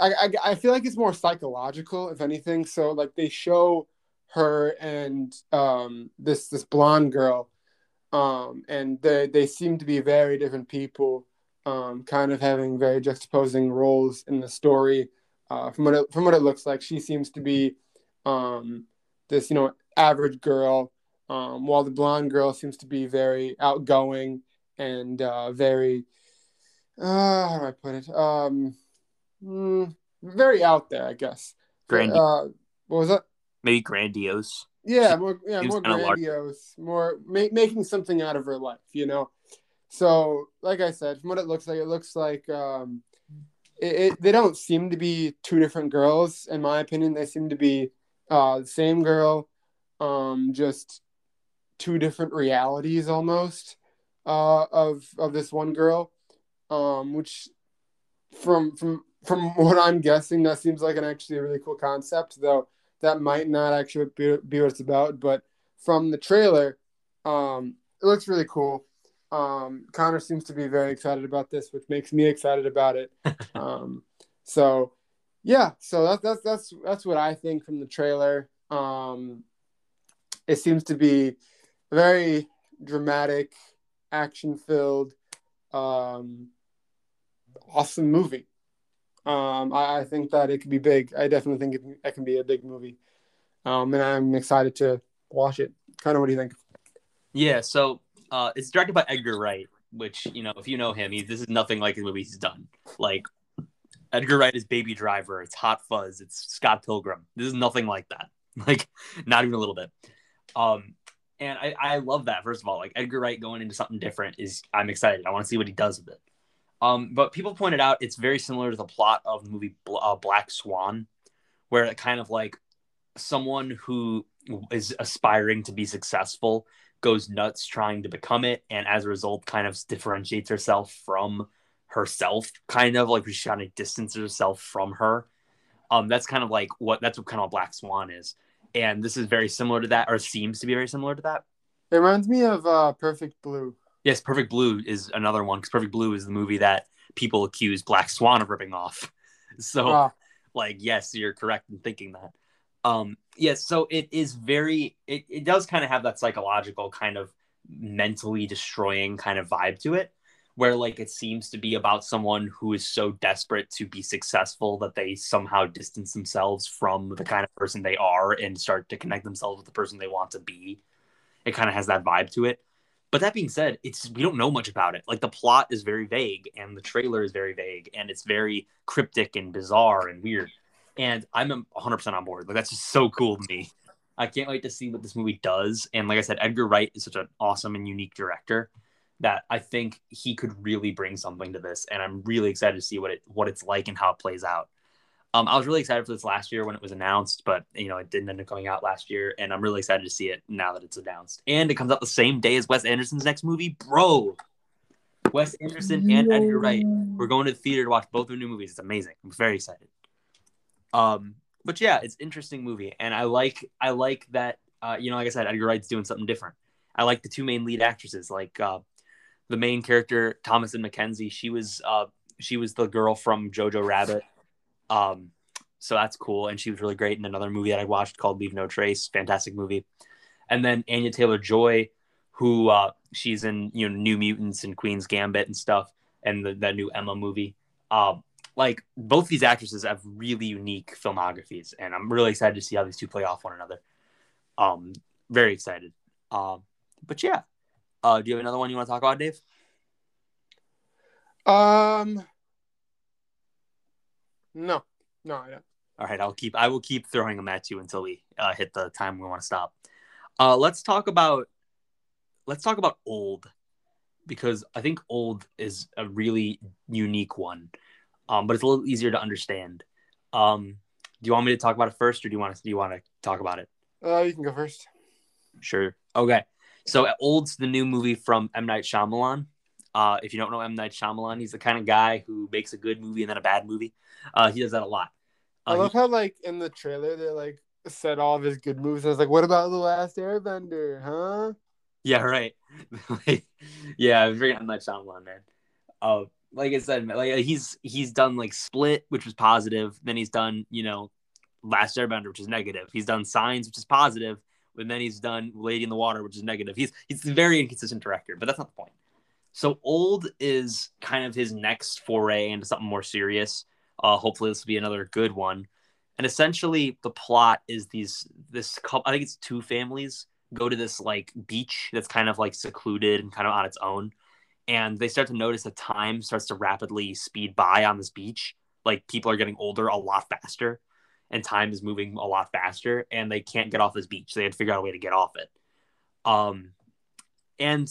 I, I I feel like it's more psychological, if anything. So like they show her and um this this blonde girl, um, and they they seem to be very different people, um, kind of having very juxtaposing roles in the story. Uh, from what it, from what it looks like, she seems to be um this you know average girl, um, while the blonde girl seems to be very outgoing and uh, very uh, how do I put it? Um, mm, very out there, I guess. Grand. Uh, what was that? Maybe grandiose. Yeah, more yeah, more large. grandiose, more ma- making something out of her life, you know. So, like I said, from what it looks like, it looks like um, it, it they don't seem to be two different girls, in my opinion. They seem to be uh, the same girl, um, just two different realities almost uh, of of this one girl, um, which from from from what I'm guessing, that seems like an actually a really cool concept, though that might not actually be, be what it's about. But from the trailer, um, it looks really cool. Um, Connor seems to be very excited about this, which makes me excited about it. um, so yeah, so that's that's that's that's what I think from the trailer. Um, it seems to be very dramatic, action filled, um, awesome movie. Um, I, I think that it could be big. I definitely think it, it can be a big movie. Um, and I'm excited to watch it. Kind of, what do you think? Yeah, so uh, it's directed by Edgar Wright, which you know, if you know him, he, this is nothing like the movies he's done. Like Edgar Wright is Baby Driver, it's Hot Fuzz, it's Scott Pilgrim. This is nothing like that. Like not even a little bit. Um, and I, I love that. First of all, like Edgar Wright going into something different is I'm excited. I want to see what he does with it. Um, but people pointed out it's very similar to the plot of the movie uh, Black Swan, where it kind of like someone who is aspiring to be successful goes nuts trying to become it, and as a result, kind of differentiates herself from herself, kind of like she's trying to distance herself from her. Um, that's kind of like what that's what kind of Black Swan is, and this is very similar to that, or seems to be very similar to that. It reminds me of uh, Perfect Blue. Yes, Perfect Blue is another one because Perfect Blue is the movie that people accuse Black Swan of ripping off. So, Ah, like, yes, you're correct in thinking that. Um, yes, so it is very, it, it does kind of have that psychological kind of mentally destroying kind of vibe to it, where like it seems to be about someone who is so desperate to be successful that they somehow distance themselves from the kind of person they are and start to connect themselves with the person they want to be. It kind of has that vibe to it. But that being said, it's we don't know much about it. Like the plot is very vague and the trailer is very vague and it's very cryptic and bizarre and weird. And I'm 100% on board. Like that's just so cool to me. I can't wait to see what this movie does. And like I said, Edgar Wright is such an awesome and unique director that I think he could really bring something to this. And I'm really excited to see what it what it's like and how it plays out. Um, I was really excited for this last year when it was announced, but you know it didn't end up coming out last year, and I'm really excited to see it now that it's announced. And it comes out the same day as Wes Anderson's next movie, bro. Wes Anderson and Edgar Wright. We're going to the theater to watch both of their new movies. It's amazing. I'm very excited. Um, but yeah, it's an interesting movie, and I like I like that. Uh, you know, like I said, Edgar Wright's doing something different. I like the two main lead actresses, like uh, the main character Thomasin McKenzie. She was uh, she was the girl from Jojo Rabbit. Um, so that's cool, and she was really great in another movie that I watched called Leave No Trace. Fantastic movie. And then Anya Taylor Joy, who uh, she's in you know New Mutants and Queen's Gambit and stuff, and the, that new Emma movie. Um, like both these actresses have really unique filmographies, and I'm really excited to see how these two play off one another. Um, very excited. Um, but yeah, uh, do you have another one you want to talk about, Dave? Um, no, no, I don't. All right, I'll keep. I will keep throwing them at you until we uh, hit the time we want to stop. Uh, let's talk about. Let's talk about old, because I think old is a really unique one, um, but it's a little easier to understand. Um, do you want me to talk about it first, or do you want to? Do you want to talk about it? Uh, you can go first. Sure. Okay. So Old's the new movie from M Night Shyamalan. Uh, if you don't know M Night Shyamalan, he's the kind of guy who makes a good movie and then a bad movie. Uh, he does that a lot. I Uh, love he- how like in the trailer they like said all of his good moves. I was like, what about the last Airbender, huh? Yeah, right. yeah, I'm very M Night Shyamalan, man. Uh, like I said, like he's he's done like Split, which was positive. Then he's done, you know, Last Airbender, which is negative. He's done Signs, which is positive. And then he's done Lady in the Water, which is negative. He's he's a very inconsistent director, but that's not the point. So old is kind of his next foray into something more serious. Uh, hopefully, this will be another good one. And essentially, the plot is these this couple. I think it's two families go to this like beach that's kind of like secluded and kind of on its own, and they start to notice that time starts to rapidly speed by on this beach. Like people are getting older a lot faster, and time is moving a lot faster, and they can't get off this beach. They had to figure out a way to get off it. Um, and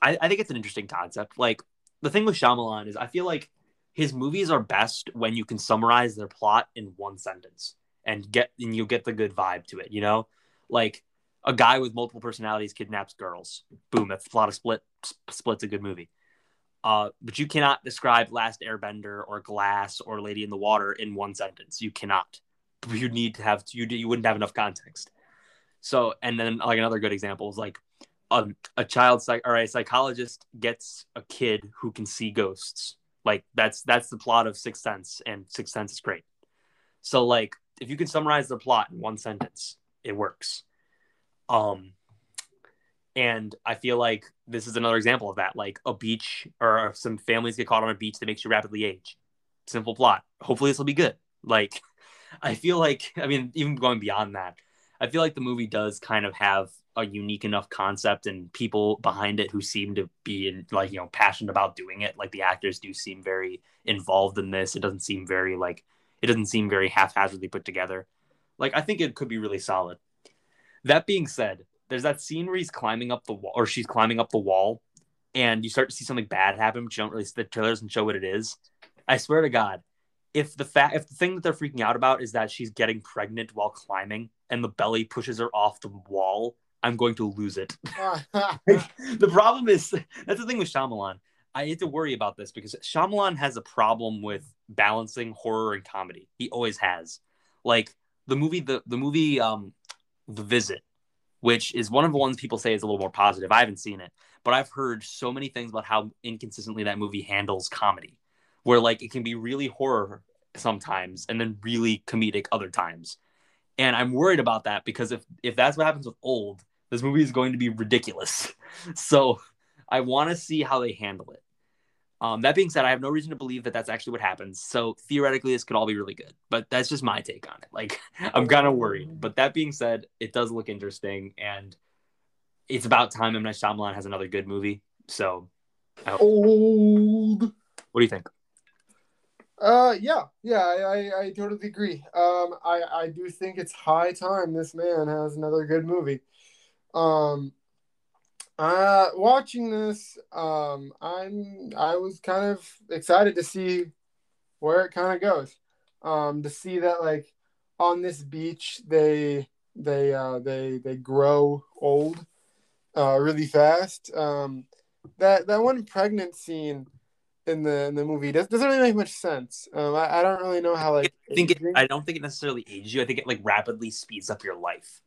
I, I think it's an interesting concept. Like the thing with Shyamalan is I feel like his movies are best when you can summarize their plot in one sentence and get and you get the good vibe to it, you know? Like a guy with multiple personalities kidnaps girls. Boom, that's the plot of Split. Split's a good movie. Uh, but you cannot describe Last Airbender or Glass or Lady in the Water in one sentence. You cannot. You need to have you you wouldn't have enough context. So, and then like another good example is like a, a child psych or a psychologist gets a kid who can see ghosts. Like that's that's the plot of Sixth Sense, and Sixth Sense is great. So like if you can summarize the plot in one sentence, it works. Um, and I feel like this is another example of that. Like a beach or some families get caught on a beach that makes you rapidly age. Simple plot. Hopefully this will be good. Like I feel like I mean even going beyond that, I feel like the movie does kind of have a unique enough concept and people behind it who seem to be in, like you know passionate about doing it. Like the actors do seem very involved in this. It doesn't seem very like it doesn't seem very haphazardly put together. Like i think it could be really solid. That being said there's that scene where he's climbing up the wall or she's climbing up the wall and you start to see something bad happen but you don't really the trailer doesn't show what it is. I swear to god if the fact if the thing that they're freaking out about is that she's getting pregnant while climbing and the belly pushes her off the wall I'm going to lose it. the problem is that's the thing with Shyamalan. I had to worry about this because Shyamalan has a problem with balancing horror and comedy. He always has. Like the movie, the the movie, um, The Visit, which is one of the ones people say is a little more positive. I haven't seen it, but I've heard so many things about how inconsistently that movie handles comedy, where like it can be really horror sometimes and then really comedic other times. And I'm worried about that because if if that's what happens with old, this movie is going to be ridiculous. So I want to see how they handle it. Um, that being said, I have no reason to believe that that's actually what happens. So theoretically, this could all be really good, but that's just my take on it. Like, I'm kind of worried. But that being said, it does look interesting, and it's about time M Night Shyamalan has another good movie. So, old. What do you think? Uh, yeah, yeah, I, I, I totally agree. Um, I, I do think it's high time this man has another good movie. Um, uh, watching this, um, I'm I was kind of excited to see where it kind of goes. Um, to see that like on this beach they they uh, they they grow old, uh, really fast. Um, that that one pregnant scene in the in the movie does, doesn't really make much sense. Um, I, I don't really know how like. I think it, I don't think it necessarily ages you. I think it like rapidly speeds up your life.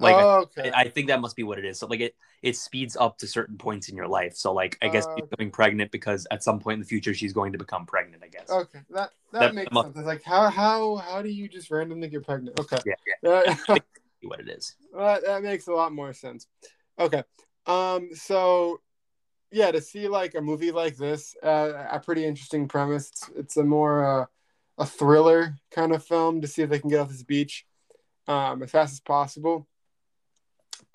Like oh, okay. I, I, think that must be what it is. So like it it speeds up to certain points in your life. So like I guess uh, becoming pregnant because at some point in the future she's going to become pregnant. I guess. Okay, that that, that makes must, sense. It's like how how how do you just randomly get pregnant? Okay. Yeah. yeah. what it is. Well, that makes a lot more sense. Okay. Um. So yeah, to see like a movie like this, uh, a pretty interesting premise. It's, it's a more uh, a thriller kind of film to see if they can get off this beach um, as fast as possible.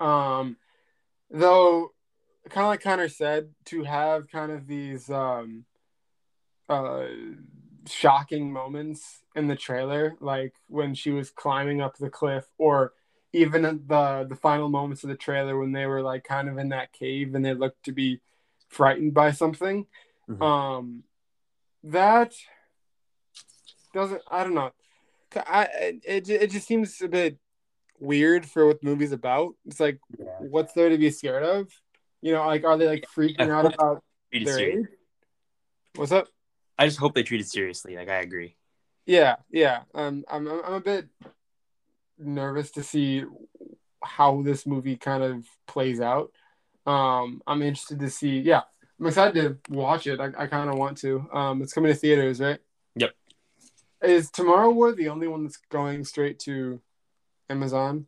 Um, though, kind of like Connor said, to have kind of these um, uh, shocking moments in the trailer, like when she was climbing up the cliff, or even the the final moments of the trailer when they were like kind of in that cave and they looked to be frightened by something. Mm-hmm. Um, that doesn't. I don't know. I it it just seems a bit weird for what the movie's about. It's like, yeah. what's there to be scared of? You know, like, are they like freaking out about their age? What's up? I just hope they treat it seriously. Like, I agree. Yeah, yeah. Um, I'm, I'm, I'm a bit nervous to see how this movie kind of plays out. Um, I'm interested to see. Yeah, I'm excited to watch it. I, I kind of want to. Um, it's coming to theaters, right? Yep. Is Tomorrow War the only one that's going straight to Amazon?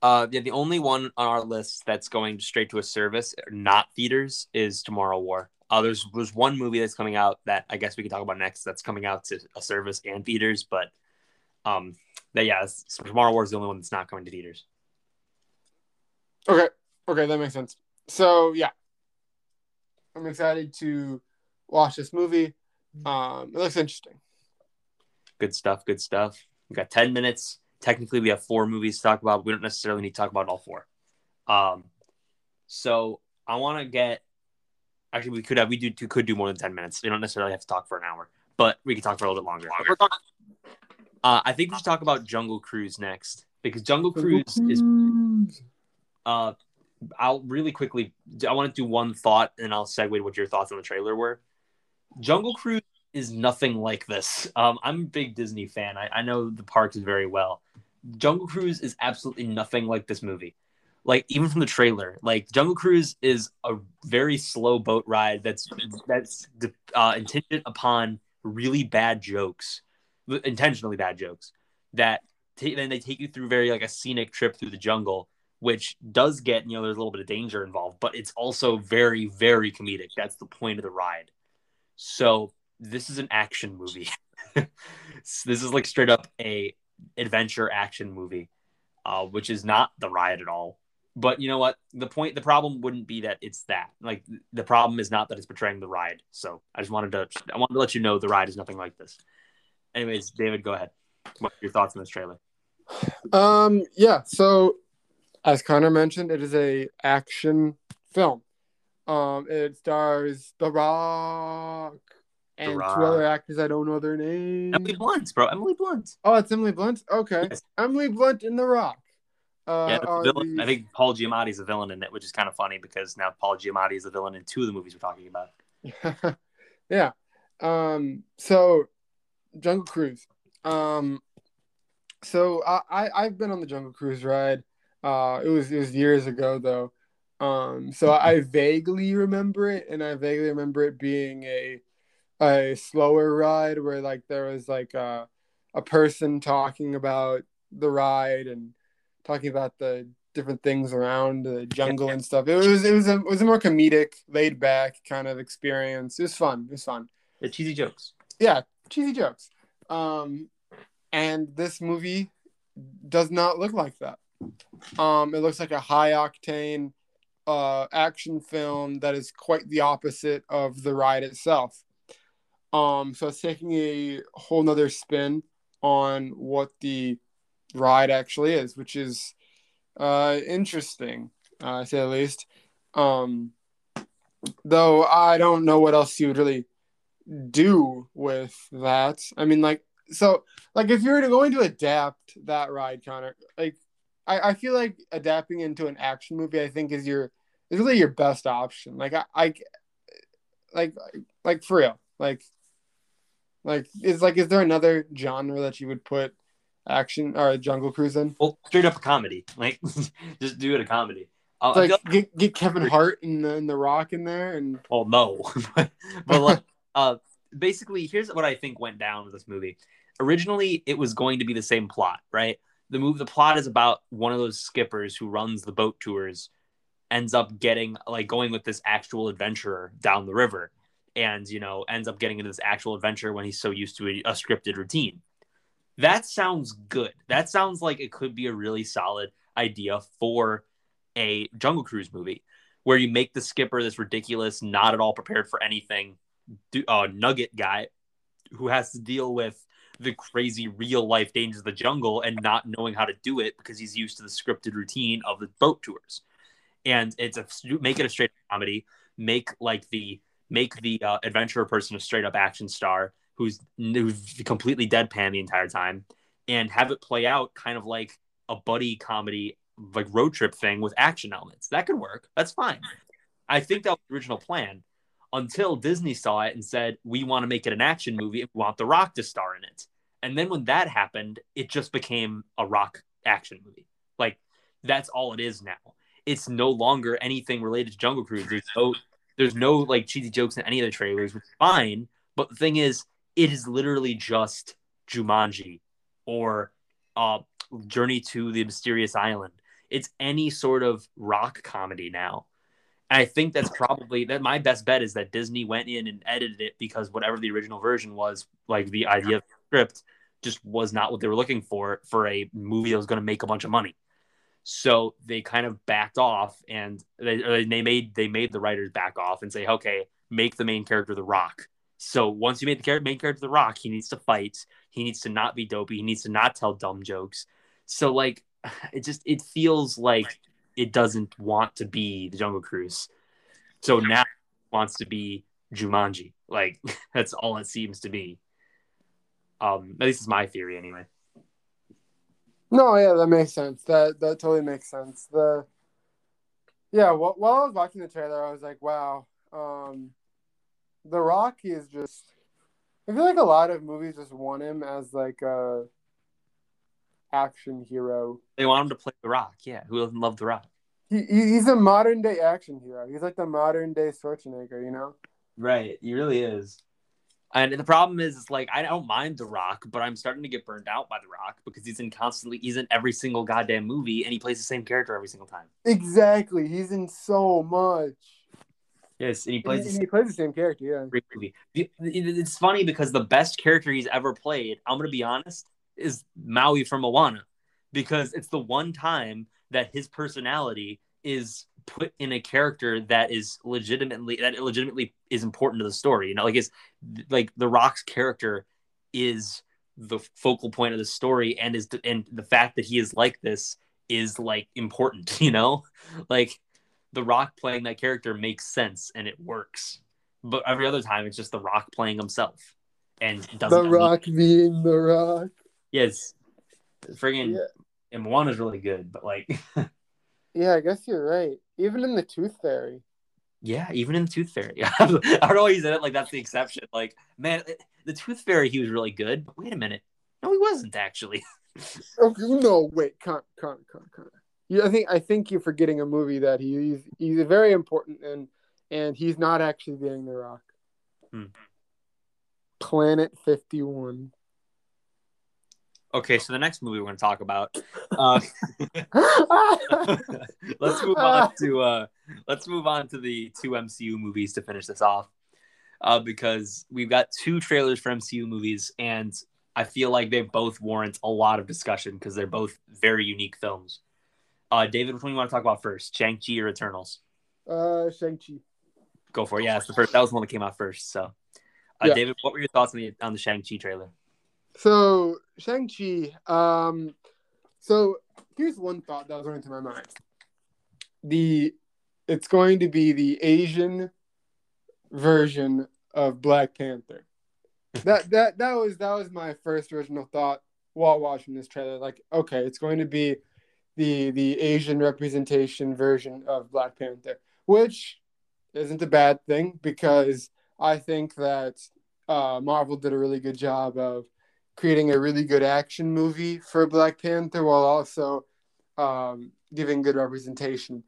Uh, yeah, the only one on our list that's going straight to a service, not theaters, is Tomorrow War. Uh, there's there's one movie that's coming out that I guess we can talk about next. That's coming out to a service and theaters, but um, that yeah, Tomorrow War is the only one that's not coming to theaters. Okay, okay, that makes sense. So yeah, I'm excited to watch this movie. Um, it looks interesting. Good stuff. Good stuff. We got ten minutes. Technically, we have four movies to talk about. We don't necessarily need to talk about all four. Um, so I want to get. Actually, we could have we do could do more than ten minutes. We don't necessarily have to talk for an hour, but we can talk for a little bit longer. longer. Uh, I think we should talk about Jungle Cruise next because Jungle Cruise is. Uh, I'll really quickly. I want to do one thought, and I'll segue to what your thoughts on the trailer were. Jungle Cruise is nothing like this. Um, I'm a big Disney fan. I, I know the parks very well. Jungle Cruise is absolutely nothing like this movie. Like even from the trailer, like Jungle Cruise is a very slow boat ride that's that's uh, intended upon really bad jokes, intentionally bad jokes that then they take you through very like a scenic trip through the jungle which does get you know there's a little bit of danger involved but it's also very very comedic. That's the point of the ride. So this is an action movie. This is like straight up a adventure action movie uh, which is not the ride at all. But you know what? The point the problem wouldn't be that it's that. Like the problem is not that it's portraying the ride. So i just wanted to i wanted to let you know the ride is nothing like this. Anyways david go ahead. What are your thoughts on this trailer? Um yeah so as Connor mentioned, it is a action film. Um, it stars The Rock and the Rock. two other actors. I don't know their names. Emily Blunt, bro. Emily Blunt. Oh, it's Emily Blunt. Okay, yes. Emily Blunt in The Rock. Uh, yeah, the. I think Paul Giamatti is a villain in it, which is kind of funny because now Paul Giamatti is a villain in two of the movies we're talking about. yeah. Um. So, Jungle Cruise. Um. So I, I I've been on the Jungle Cruise ride. Uh, it was it was years ago though. Um, so I vaguely remember it, and I vaguely remember it being a a slower ride where like there was like a a person talking about the ride and talking about the different things around the jungle and stuff. It was it was a it was a more comedic, laid back kind of experience. It was fun. It was fun. The cheesy jokes. Yeah, cheesy jokes. Um, and this movie does not look like that. Um, it looks like a high octane uh, action film that is quite the opposite of the ride itself. Um, so it's taking a whole nother spin on what the ride actually is, which is uh, interesting, uh, to say the least. Um, though I don't know what else you would really do with that. I mean, like, so, like, if you're going to adapt that ride, Connor, like, I, I feel like adapting into an action movie, I think, is your is really your best option. Like I, I like like for real. Like like is like is there another genre that you would put action or Jungle Cruise in? Well, straight up a comedy. Like just do it a comedy. Uh, like like get, get Kevin Hart and the, and the Rock in there and oh no, but, but like uh basically here's what I think went down with this movie. Originally, it was going to be the same plot, right? The move the plot is about one of those skippers who runs the boat tours ends up getting like going with this actual adventurer down the river and you know ends up getting into this actual adventure when he's so used to a, a scripted routine. That sounds good. That sounds like it could be a really solid idea for a jungle cruise movie where you make the skipper this ridiculous not at all prepared for anything uh, nugget guy who has to deal with the crazy real life dangers of the jungle and not knowing how to do it because he's used to the scripted routine of the boat tours. And it's a make it a straight comedy, make like the make the uh, adventurer person a straight up action star who's, who's completely deadpan the entire time, and have it play out kind of like a buddy comedy, like road trip thing with action elements. That could work. That's fine. I think that was the original plan until Disney saw it and said, we want to make it an action movie and we want The Rock to star in it. And then when that happened, it just became a rock action movie. Like that's all it is now. it's no longer anything related to Jungle Cruise. There's no there's no like cheesy jokes in any of the trailers, which is fine. But the thing is, it is literally just Jumanji or uh, Journey to the Mysterious Island. It's any sort of rock comedy now. I think that's probably that my best bet is that Disney went in and edited it because whatever the original version was, like the idea of the script, just was not what they were looking for for a movie that was going to make a bunch of money. So they kind of backed off, and they they made they made the writers back off and say, okay, make the main character the Rock. So once you made the character main character the Rock, he needs to fight. He needs to not be dopey. He needs to not tell dumb jokes. So like, it just it feels like it doesn't want to be the Jungle Cruise. So now it wants to be Jumanji. Like that's all it seems to be. Um, at least it's my theory anyway. No, yeah, that makes sense. That that totally makes sense. The yeah, while, while I was watching the trailer, I was like, wow, um, The Rock is just. I feel like a lot of movies just want him as like a action hero. They want him to play The Rock. Yeah, who doesn't love The Rock? He, he's a modern day action hero. He's like the modern day Schwarzenegger, you know? Right, he really is. And the problem is, it's like I don't mind The Rock, but I'm starting to get burned out by The Rock because he's in constantly, he's in every single goddamn movie, and he plays the same character every single time. Exactly, he's in so much. Yes, and he plays. And he, he plays the same character. Yeah. Movie. It's funny because the best character he's ever played, I'm gonna be honest, is Maui from Moana, because it's the one time that his personality is put in a character that is legitimately that legitimately is important to the story. You know, like it's like the Rock's character is the focal point of the story, and is and the fact that he is like this is like important. You know, like the Rock playing that character makes sense and it works. But every other time, it's just the Rock playing himself, and doesn't. The Rock being the Rock. Yes, friggin' yeah. and Moana's really good, but like. yeah, I guess you're right. Even in the Tooth Fairy. Yeah, even in the Tooth Fairy. I don't know why said it like that's the exception. Like, man, the Tooth Fairy, he was really good. But wait a minute, no, he wasn't actually. okay, no, wait, Connor, Connor, Connor, Connor. Yeah, I think I think you're forgetting a movie that he's he's very important and and he's not actually being the Rock. Hmm. Planet Fifty One. Okay, so the next movie we're going to talk about. Uh, let's move on to uh, let's move on to the two MCU movies to finish this off, uh, because we've got two trailers for MCU movies, and I feel like they both warrant a lot of discussion because they're both very unique films. Uh, David, which one do you want to talk about first, Shang Chi or Eternals? Uh, Shang Chi. Go for it. Yeah, it's the first. That was the one that came out first. So, uh, yeah. David, what were your thoughts on the on the Shang Chi trailer? So Shang Chi. Um, so here's one thought that was running through my mind. The it's going to be the Asian version of Black Panther. that that that was that was my first original thought while watching this trailer. Like, okay, it's going to be the the Asian representation version of Black Panther, which isn't a bad thing because I think that uh, Marvel did a really good job of creating a really good action movie for Black Panther while also um, giving good representation.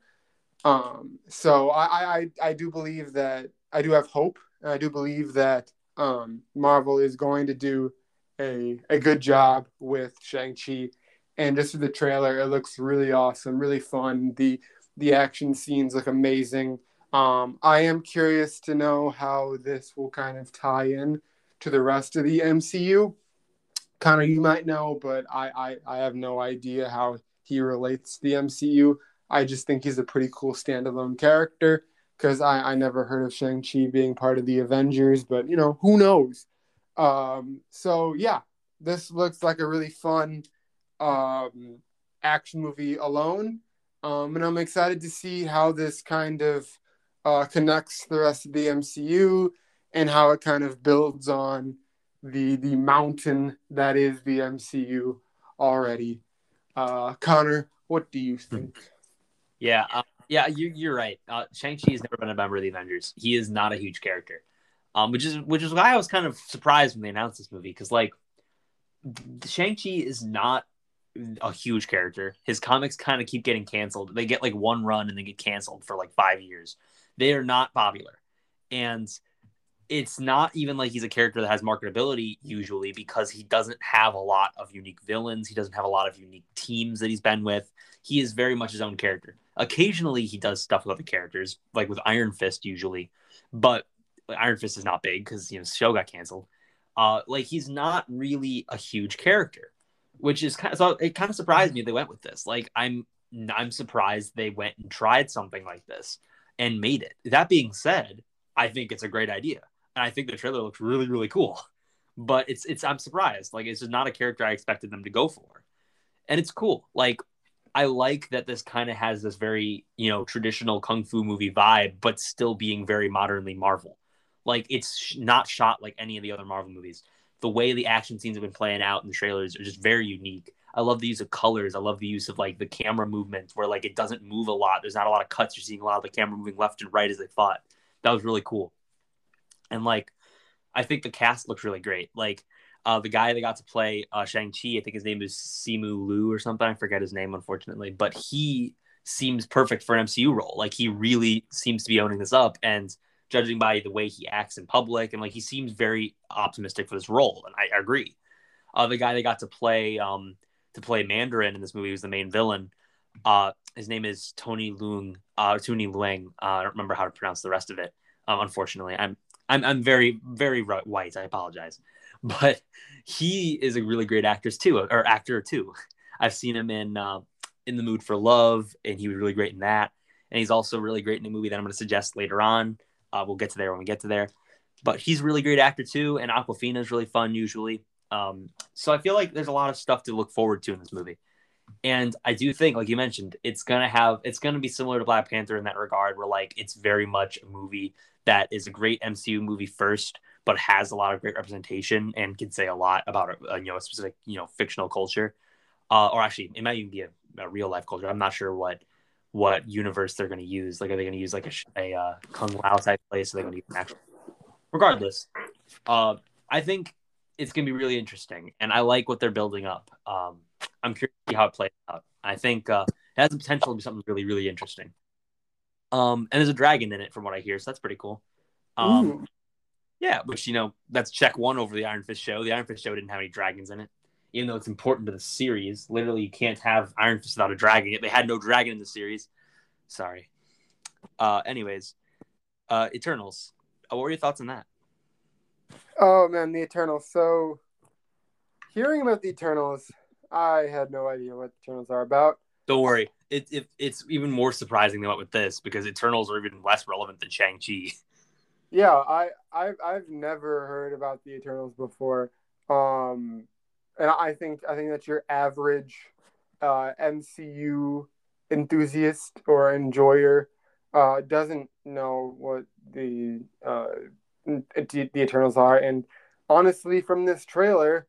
Um, so I, I, I do believe that I do have hope. And I do believe that um, Marvel is going to do a, a good job with Shang-Chi. And just through the trailer, it looks really awesome, really fun. The the action scenes look amazing. Um, I am curious to know how this will kind of tie in to the rest of the MCU. Connor, you might know, but I, I, I have no idea how he relates to the MCU. I just think he's a pretty cool standalone character because I, I never heard of Shang-Chi being part of the Avengers, but you know, who knows? Um, so yeah, this looks like a really fun um, action movie alone. Um, and I'm excited to see how this kind of uh, connects the rest of the MCU and how it kind of builds on the the mountain that is the MCU already. Uh, Connor, what do you hmm. think? Yeah, uh, yeah, you, you're right. Uh, Shang Chi has never been a member of the Avengers. He is not a huge character, um, which is which is why I was kind of surprised when they announced this movie because like Shang Chi is not a huge character. His comics kind of keep getting canceled. They get like one run and they get canceled for like five years. They are not popular. And it's not even like he's a character that has marketability usually because he doesn't have a lot of unique villains. He doesn't have a lot of unique teams that he's been with. He is very much his own character. Occasionally, he does stuff with other characters, like with Iron Fist, usually, but Iron Fist is not big because you know show got canceled. Uh, like he's not really a huge character, which is kind of so it kind of surprised me they went with this. Like I'm I'm surprised they went and tried something like this and made it. That being said, I think it's a great idea and I think the trailer looks really really cool. But it's it's I'm surprised. Like it's just not a character I expected them to go for, and it's cool. Like I like that this kind of has this very you know traditional kung fu movie vibe, but still being very modernly Marvel. Like it's not shot like any of the other Marvel movies. The way the action scenes have been playing out in the trailers are just very unique. I love the use of colors. I love the use of like the camera movements where like it doesn't move a lot. There's not a lot of cuts. You're seeing a lot of the camera moving left and right as they fought. That was really cool. And like, I think the cast looks really great. Like, uh, the guy that got to play uh, Shang Chi, I think his name is Simu Liu or something. I forget his name, unfortunately, but he seems perfect for an MCU role. Like, he really seems to be owning this up, and judging by the way he acts in public, and like he seems very optimistic for this role, and I, I agree. Uh, the guy that got to play um, to play Mandarin in this movie was the main villain. Uh, his name is Tony Leung, uh, Tony Luang. Uh, I don't remember how to pronounce the rest of it. Um, unfortunately, I'm I'm I'm very very white. I apologize, but he is a really great actress too, or actor too. I've seen him in uh, in the Mood for Love, and he was really great in that. And he's also really great in a movie that I'm going to suggest later on. Uh, we'll get to there when we get to there. But he's a really great actor too, and Awkwafina is really fun usually. Um, so I feel like there's a lot of stuff to look forward to in this movie. And I do think, like you mentioned, it's gonna have it's gonna be similar to Black Panther in that regard, where like it's very much a movie that is a great MCU movie first, but has a lot of great representation and can say a lot about a, you know a specific you know fictional culture, uh, or actually it might even be a, a, real life culture. I'm not sure what what universe they're going to use. Like, are they going to use like a, a uh, Kung Lao type place? Are they going to use an actual? Regardless, uh, I think it's going to be really interesting, and I like what they're building up. Um, I'm curious to see how it plays out. I think uh, it has the potential to be something really, really interesting. Um, and there's a dragon in it, from what I hear, so that's pretty cool. Um, yeah, which you know, that's check one over the Iron Fist show. The Iron Fist show didn't have any dragons in it, even though it's important to the series. Literally, you can't have Iron Fist without a dragon. It. They had no dragon in the series. Sorry. Uh, anyways, uh, Eternals. Uh, what were your thoughts on that? Oh man, the Eternals. So, hearing about the Eternals, I had no idea what the Eternals are about. Don't worry, it, it it's even more surprising than what with this because Eternals are even less relevant than Shang Chi. Yeah, I I've I've never heard about the Eternals before, um, and I think I think that your average uh, MCU enthusiast or enjoyer uh, doesn't know what the uh, the Eternals are, and honestly, from this trailer,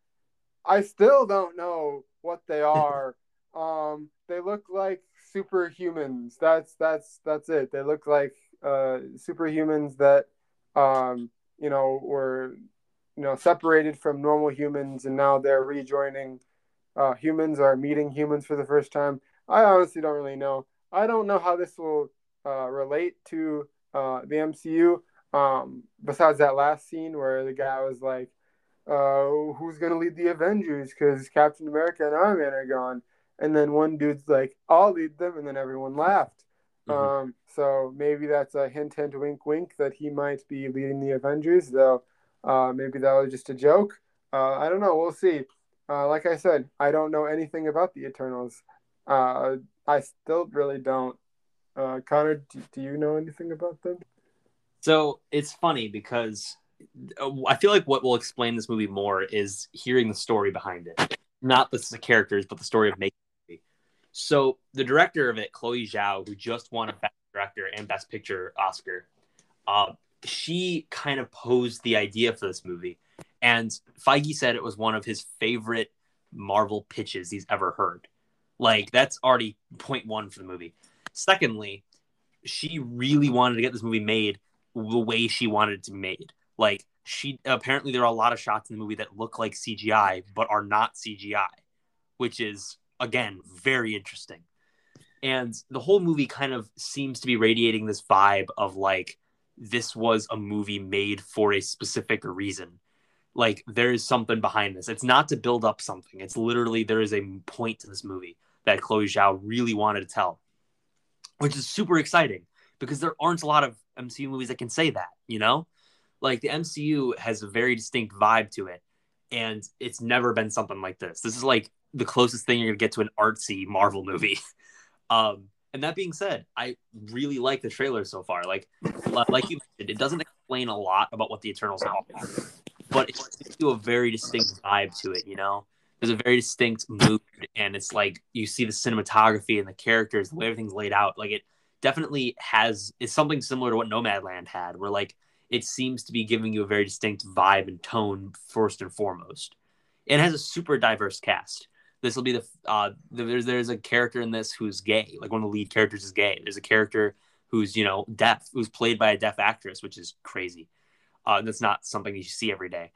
I still don't know what they are. um, they look like superhumans. That's that's that's it. They look like uh, superhumans that um, you know were you know separated from normal humans, and now they're rejoining uh, humans or meeting humans for the first time. I honestly don't really know. I don't know how this will uh, relate to uh, the MCU. Um, besides that last scene where the guy was like, uh, "Who's gonna lead the Avengers?" Because Captain America and Iron Man are gone and then one dude's like, "I'll lead them," and then everyone laughed. Mm-hmm. Um, so maybe that's a hint, hint, wink, wink that he might be leading the Avengers. Though uh, maybe that was just a joke. Uh, I don't know. We'll see. Uh, like I said, I don't know anything about the Eternals. Uh, I still really don't. Uh, Connor, do, do you know anything about them? So it's funny because I feel like what will explain this movie more is hearing the story behind it, not the characters, but the story of making so the director of it, Chloe Zhao, who just won a Best Director and Best Picture Oscar, uh, she kind of posed the idea for this movie, and Feige said it was one of his favorite Marvel pitches he's ever heard. Like that's already point one for the movie. Secondly, she really wanted to get this movie made the way she wanted it to be made. Like she apparently there are a lot of shots in the movie that look like CGI but are not CGI, which is again very interesting. And the whole movie kind of seems to be radiating this vibe of like this was a movie made for a specific reason. Like there is something behind this. It's not to build up something. It's literally there is a point to this movie that Chloe Zhao really wanted to tell, which is super exciting because there aren't a lot of MCU movies that can say that, you know? Like the MCU has a very distinct vibe to it, and it's never been something like this. This is like the closest thing you're gonna get to an artsy Marvel movie. um, and that being said, I really like the trailer so far. Like, like you mentioned, it doesn't explain a lot about what the Eternals are, but it gives you a very distinct vibe to it. You know, there's a very distinct mood, and it's like you see the cinematography and the characters, the way everything's laid out. Like it definitely has is something similar to what Nomadland had, where like it seems to be giving you a very distinct vibe and tone first and foremost. It has a super diverse cast. This will be the uh, there's there's a character in this who's gay, like one of the lead characters is gay. There's a character who's you know deaf, who's played by a deaf actress, which is crazy. Uh, that's not something you see every day.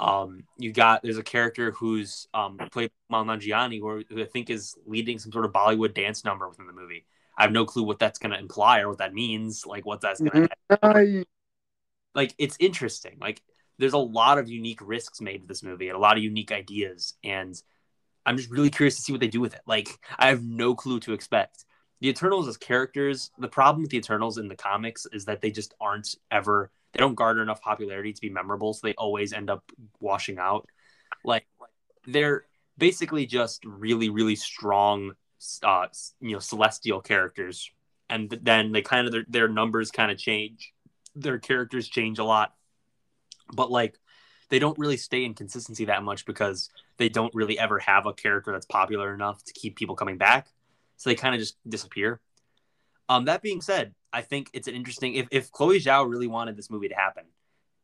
Um, you got there's a character who's um, played by Nanjiani, who, who I think is leading some sort of Bollywood dance number within the movie. I have no clue what that's going to imply or what that means, like what that's going to. Like it's interesting. Like there's a lot of unique risks made with this movie and a lot of unique ideas, and I'm just really curious to see what they do with it. Like I have no clue to expect. The Eternals as characters, the problem with the Eternals in the comics is that they just aren't ever they don't garner enough popularity to be memorable, so they always end up washing out. Like they're basically just really, really strong uh, you know celestial characters, and then they kind of their, their numbers kind of change, their characters change a lot, but like they don't really stay in consistency that much because they don't really ever have a character that's popular enough to keep people coming back, so they kind of just disappear. Um, that being said, I think it's an interesting if if Chloe Zhao really wanted this movie to happen,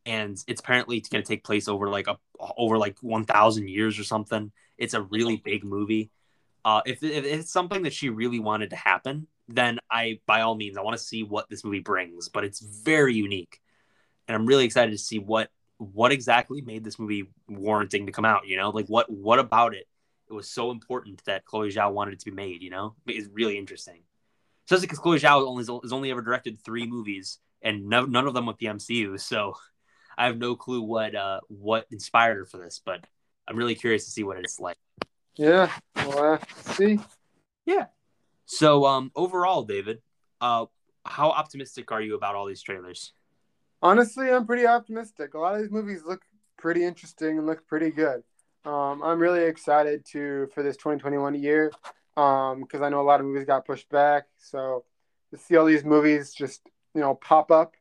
and it's apparently going to take place over like a over like 1000 years or something it's a really big movie uh, if, if it's something that she really wanted to happen, then I, by all means, I want to see what this movie brings. But it's very unique, and I'm really excited to see what what exactly made this movie warranting to come out. You know, like what what about it? It was so important that Chloe Zhao wanted it to be made. You know, it's really interesting. Especially because Chloe Zhao only has only ever directed three movies, and no, none of them with the MCU. So I have no clue what uh, what inspired her for this, but I'm really curious to see what it's like. Yeah, well, see. Yeah. So, um, overall, David, uh, how optimistic are you about all these trailers? Honestly, I'm pretty optimistic. A lot of these movies look pretty interesting and look pretty good. Um, I'm really excited to for this 2021 year because um, I know a lot of movies got pushed back. So to see all these movies just you know pop up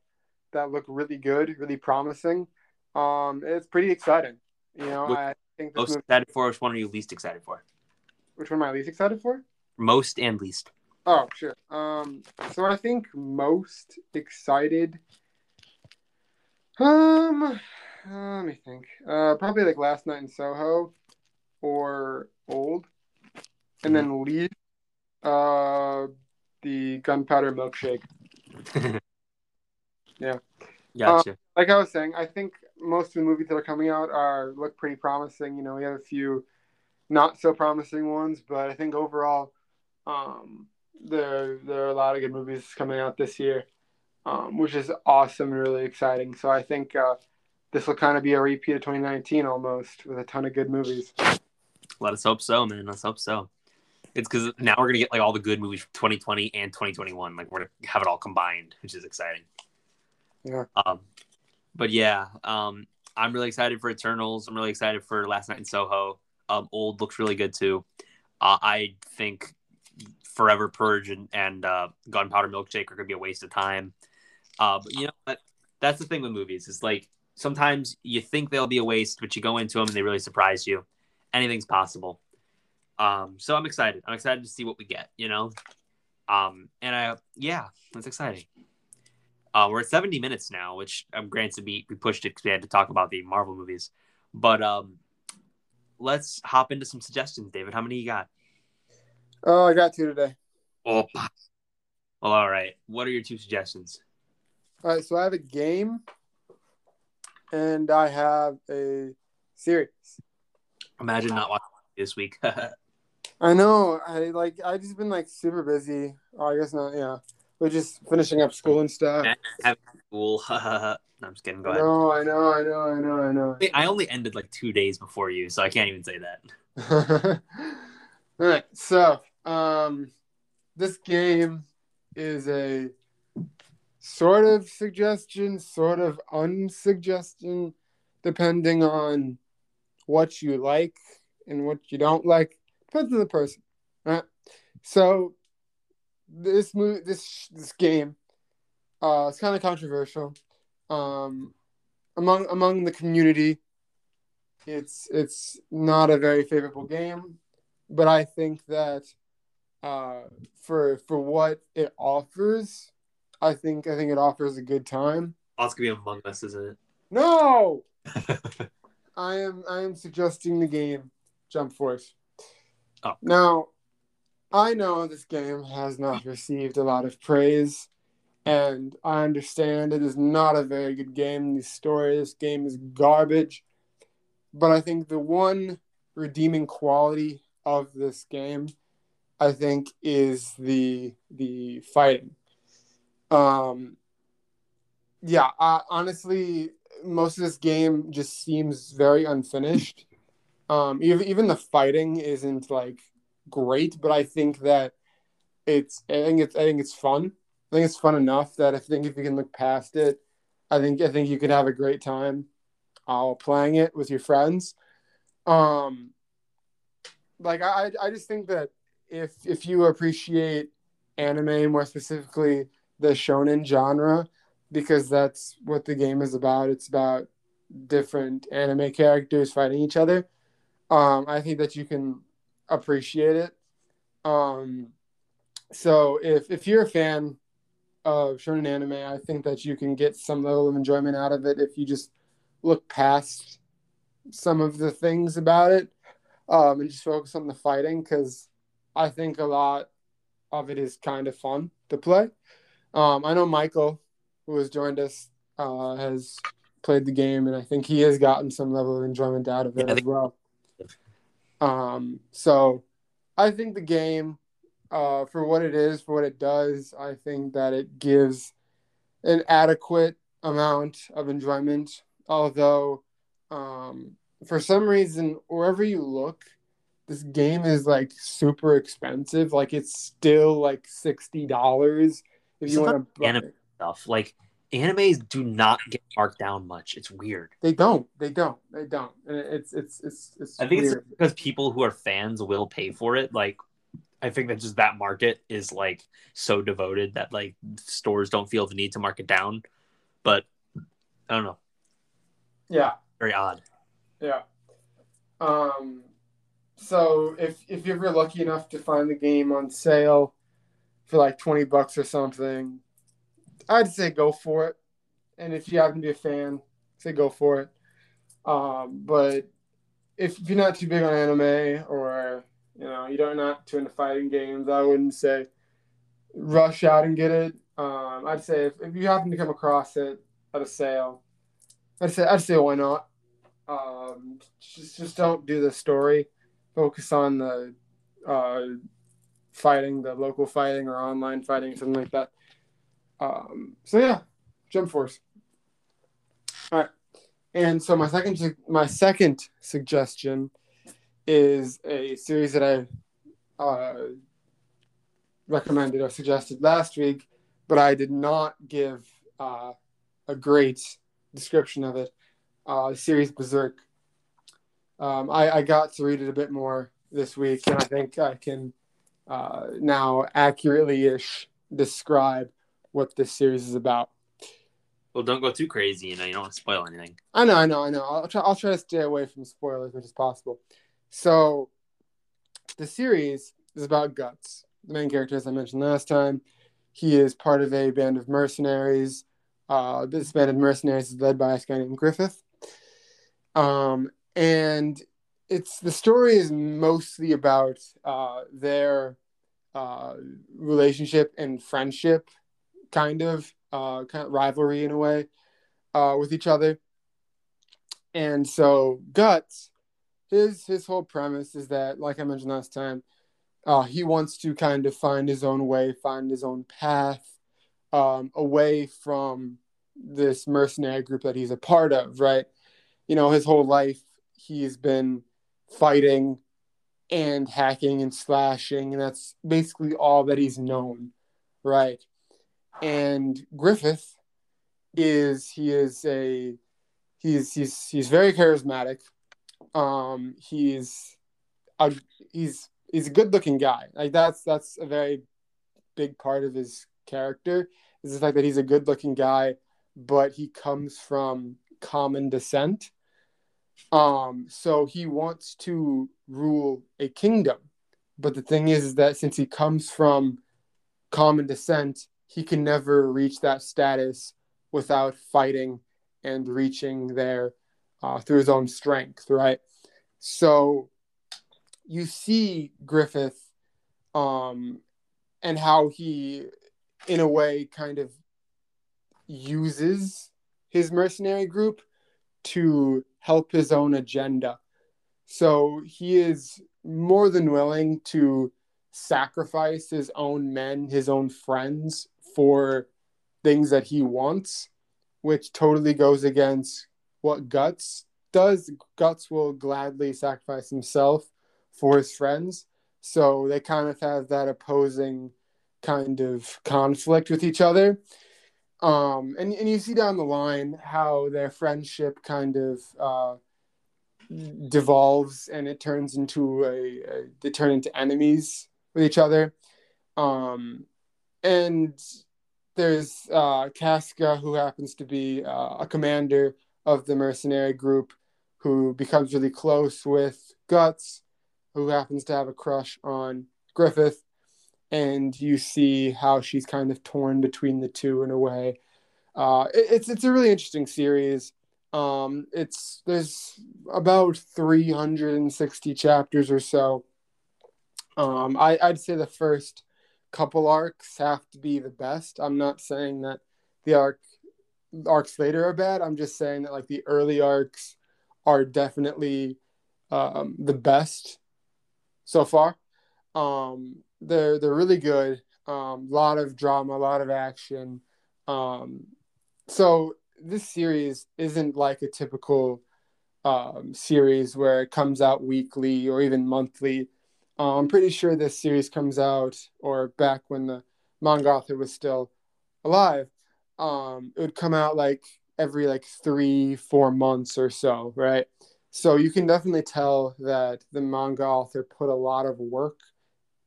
that look really good, really promising, um, it's pretty exciting. You know, I, think most movie... excited for? Which one are you least excited for? Which one am I least excited for? Most and least. Oh, sure. Um, so I think most excited. Um, uh, let me think. Uh, probably like Last Night in Soho, or Old, and then mm-hmm. least. Uh, the Gunpowder Milkshake. yeah. Gotcha. Uh, like I was saying, I think most of the movies that are coming out are look pretty promising. You know, we have a few not so promising ones, but I think overall, um, there there are a lot of good movies coming out this year, um, which is awesome and really exciting. So I think uh, this will kind of be a repeat of 2019 almost with a ton of good movies. Let us hope so, man. Let's hope so. It's because now we're gonna get like all the good movies from 2020 and 2021. Like we're gonna have it all combined, which is exciting. Yeah. Um, but yeah, um, I'm really excited for Eternals. I'm really excited for Last Night in Soho. Um, Old looks really good too. Uh, I think Forever Purge and, and uh, Gunpowder Milkshake are gonna be a waste of time. Uh, but you know what? That's the thing with movies. It's like sometimes you think they'll be a waste, but you go into them and they really surprise you. Anything's possible. Um, so I'm excited. I'm excited to see what we get. You know, um, and I yeah, that's exciting. Uh, we're at 70 minutes now, which I'm um, we, we pushed it because we had to talk about the Marvel movies. But um, let's hop into some suggestions, David. How many you got? Oh, I got two today. Oh, oh, all right. What are your two suggestions? All right, so I have a game and I have a series. Imagine not watching this week. I know. I like. I just been like super busy. Oh, I guess not. Yeah, we're just finishing up school and stuff. Have school. no, I'm just kidding. Go ahead. No, I know. I know. I know. I know. I only ended like two days before you, so I can't even say that. All right. So, um, this game is a sort of suggestion, sort of unsuggestion, depending on what you like and what you don't like. Depends on the person. Right? So this movie, this this game, uh, it's kind of controversial. Um, among among the community, it's it's not a very favorable game, but I think that uh, for for what it offers, I think I think it offers a good time. Oh, it's gonna be Among Us, isn't it? No, I am I am suggesting the game Jump Force. Oh. Now, I know this game has not received a lot of praise, and I understand it is not a very good game. The story of this game is garbage, but I think the one redeeming quality of this game, I think, is the the fighting. Um, yeah, I, honestly, most of this game just seems very unfinished. Um, even even the fighting isn't like great, but I think that it's I think it's I think it's fun. I think it's fun enough that I think if you can look past it, I think I think you could have a great time uh, playing it with your friends. Um, like I I just think that if if you appreciate anime more specifically the shonen genre because that's what the game is about. It's about different anime characters fighting each other. Um, I think that you can appreciate it. Um, so if if you're a fan of shonen anime, I think that you can get some level of enjoyment out of it if you just look past some of the things about it um, and just focus on the fighting because I think a lot of it is kind of fun to play. Um, I know Michael, who has joined us, uh, has played the game, and I think he has gotten some level of enjoyment out of it Yeah, as well. Um, so I think the game, uh, for what it is, for what it does, I think that it gives an adequate amount of enjoyment. Although, um, for some reason, wherever you look, this game is like super expensive. Like it's still like sixty dollars if you want to. Anime stuff like animes do not get marked down much. It's weird. They don't. They don't. They don't. And it's it's it's it's. I think weird. it's because people who are fans will pay for it. Like, I think that just that market is like so devoted that like stores don't feel the need to mark it down. But I don't know. yeah. Very odd. Yeah. Um, so if if you're lucky enough to find the game on sale for like twenty bucks or something, I'd say go for it. And if you happen to be a fan, say go for it. Um, but if you're not too big on anime or you know you don't not too into fighting games, I wouldn't say rush out and get it. Um, I'd say if, if you happen to come across it at a sale, I'd say I'd say why not. Um, just just don't do the story. Focus on the uh, fighting, the local fighting or online fighting, something like that. Um, so yeah, Jump Force. All right, and so my second my second suggestion is a series that I uh, recommended or suggested last week, but I did not give uh, a great description of it. Uh, the series Berserk. Um, I, I got to read it a bit more this week, and I think I can uh, now accurately ish describe what this series is about. Well, don't go too crazy. You know, you don't want to spoil anything. I know, I know, I know. I'll try. I'll try to stay away from spoilers as much as possible. So, the series is about Guts, the main character, as I mentioned last time. He is part of a band of mercenaries. Uh, this band of mercenaries is led by a guy named Griffith. Um, and it's the story is mostly about uh, their uh, relationship and friendship, kind of, uh, kind of rivalry in a way, uh, with each other. And so Guts, his his whole premise is that, like I mentioned last time, uh, he wants to kind of find his own way, find his own path um, away from this mercenary group that he's a part of, right? You know, his whole life he's been fighting and hacking and slashing, and that's basically all that he's known, right? And Griffith is he is a he's he's he's very charismatic. Um, he's a he's he's a good looking guy. Like that's that's a very big part of his character is the fact that he's a good looking guy, but he comes from common descent. Um, so he wants to rule a kingdom. But the thing is, is that since he comes from common descent, he can never reach that status without fighting and reaching there uh, through his own strength, right? So you see Griffith um, and how he in a way kind of uses his mercenary group to help his own agenda. So he is more than willing to sacrifice his own men, his own friends for things that he wants, which totally goes against what Guts does. Guts will gladly sacrifice himself for his friends. So they kind of have that opposing kind of conflict with each other. Um, and, and you see down the line how their friendship kind of uh, devolves and it turns into a, a, they turn into enemies with each other. Um, and there's uh, Casca, who happens to be uh, a commander of the mercenary group, who becomes really close with Guts, who happens to have a crush on Griffith and you see how she's kind of torn between the two in a way. Uh, it, it's it's a really interesting series. Um, it's there's about 360 chapters or so. Um, I, I'd say the first couple arcs have to be the best. I'm not saying that the arc arcs later are bad. I'm just saying that like the early arcs are definitely um, the best so far. Um, they're they're really good. A um, lot of drama, a lot of action. Um, so this series isn't like a typical um, series where it comes out weekly or even monthly. Uh, I'm pretty sure this series comes out, or back when the manga author was still alive, um, it would come out like every like three, four months or so, right? So you can definitely tell that the manga author put a lot of work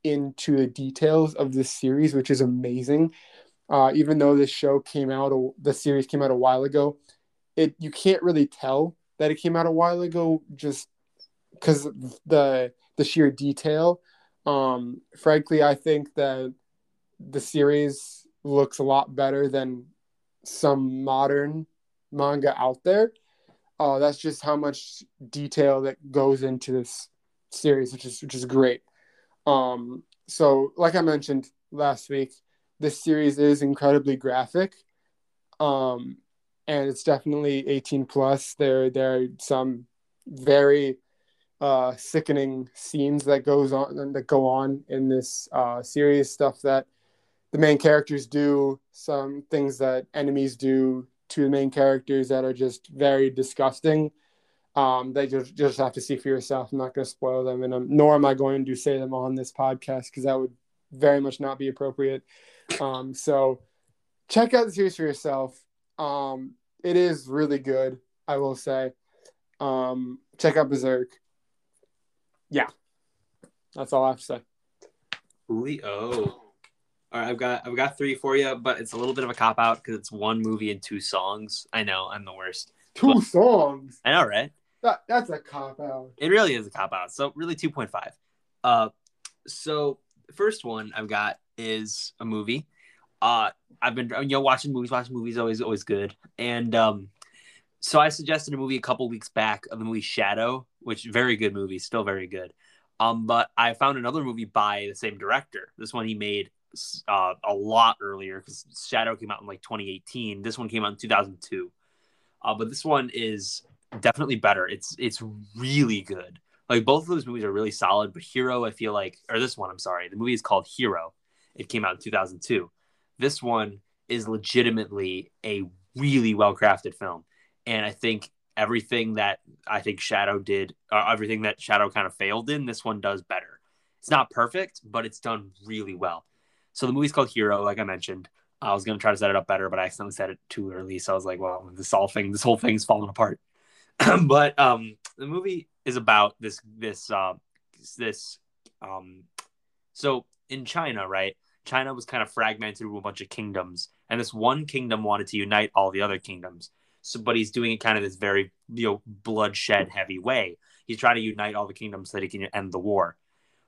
into the details of this series, which is amazing. Uh, even though this show came out, the series came out a while ago, it you can't really tell that it came out a while ago just because the the sheer detail. Um, frankly, I think that the series looks a lot better than some modern manga out there. Uh, that's just how much detail that goes into this series, which is which is great. Um, so, like I mentioned last week, this series is incredibly graphic, um, and it's definitely 18 plus. There, there are some very uh, sickening scenes that goes on that go on in this uh, series. Stuff that the main characters do, some things that enemies do to the main characters that are just very disgusting um, that you just have to see for yourself. I'm not going to spoil them, and um, nor am I going to say them on this podcast because that would very much not be appropriate. Um, so check out the series for yourself. Um, it is really good, I will say. Um, check out Berserk. Yeah, that's all I have to say. Leo. All right, I've got I've got three for you, but it's a little bit of a cop out because it's one movie and two songs. I know I'm the worst. Two but, songs. I know, right? That, that's a cop out. It really is a cop out. So really 2.5. Uh, so first one I've got is a movie. Uh, I've been you know watching movies. Watching movies always always good. And um, so I suggested a movie a couple weeks back of the movie Shadow, which very good movie, still very good. Um, but I found another movie by the same director. This one he made uh, a lot earlier because Shadow came out in like 2018. This one came out in 2002. Uh, but this one is definitely better. It's it's really good. Like both of those movies are really solid, but Hero, I feel like, or this one, I'm sorry, the movie is called Hero. It came out in 2002. This one is legitimately a really well crafted film, and I think everything that I think Shadow did, uh, everything that Shadow kind of failed in, this one does better. It's not perfect, but it's done really well. So the movie's called Hero, like I mentioned. I was gonna try to set it up better, but I accidentally said it too early. So I was like, well, this all thing, this whole thing's falling apart. but um, the movie is about this this uh, this um, so in China, right? China was kind of fragmented into a bunch of kingdoms, and this one kingdom wanted to unite all the other kingdoms. So, but he's doing it kind of this very you know bloodshed heavy way. He's trying to unite all the kingdoms so that he can end the war.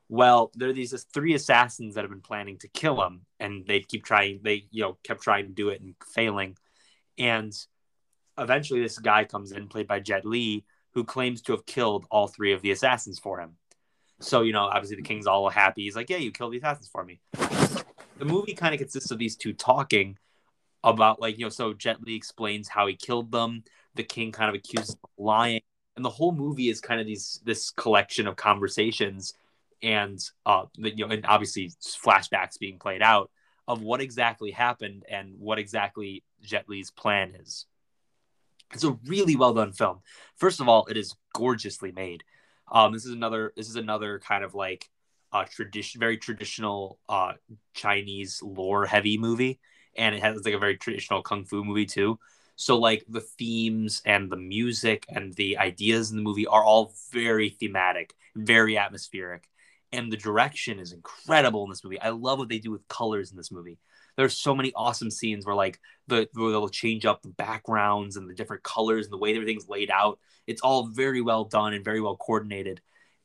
Well, there are these three assassins that have been planning to kill him, and they keep trying. They you know kept trying to do it and failing, and eventually this guy comes in, played by Jet Li, who claims to have killed all three of the assassins for him. So you know, obviously the king's all happy. He's like, "Yeah, you killed the assassins for me." The movie kind of consists of these two talking about like you know, so Jet Li explains how he killed them. The king kind of accuses him of lying, and the whole movie is kind of these this collection of conversations and uh, you know, and obviously flashbacks being played out of what exactly happened and what exactly Jet Li's plan is. It's a really well done film. First of all, it is gorgeously made. Um, this is another. This is another kind of like a tradition, very traditional uh, Chinese lore heavy movie, and it has like a very traditional kung fu movie too. So like the themes and the music and the ideas in the movie are all very thematic, very atmospheric and the direction is incredible in this movie. I love what they do with colors in this movie. There's so many awesome scenes where like the where they'll change up the backgrounds and the different colors and the way everything's laid out. It's all very well done and very well coordinated.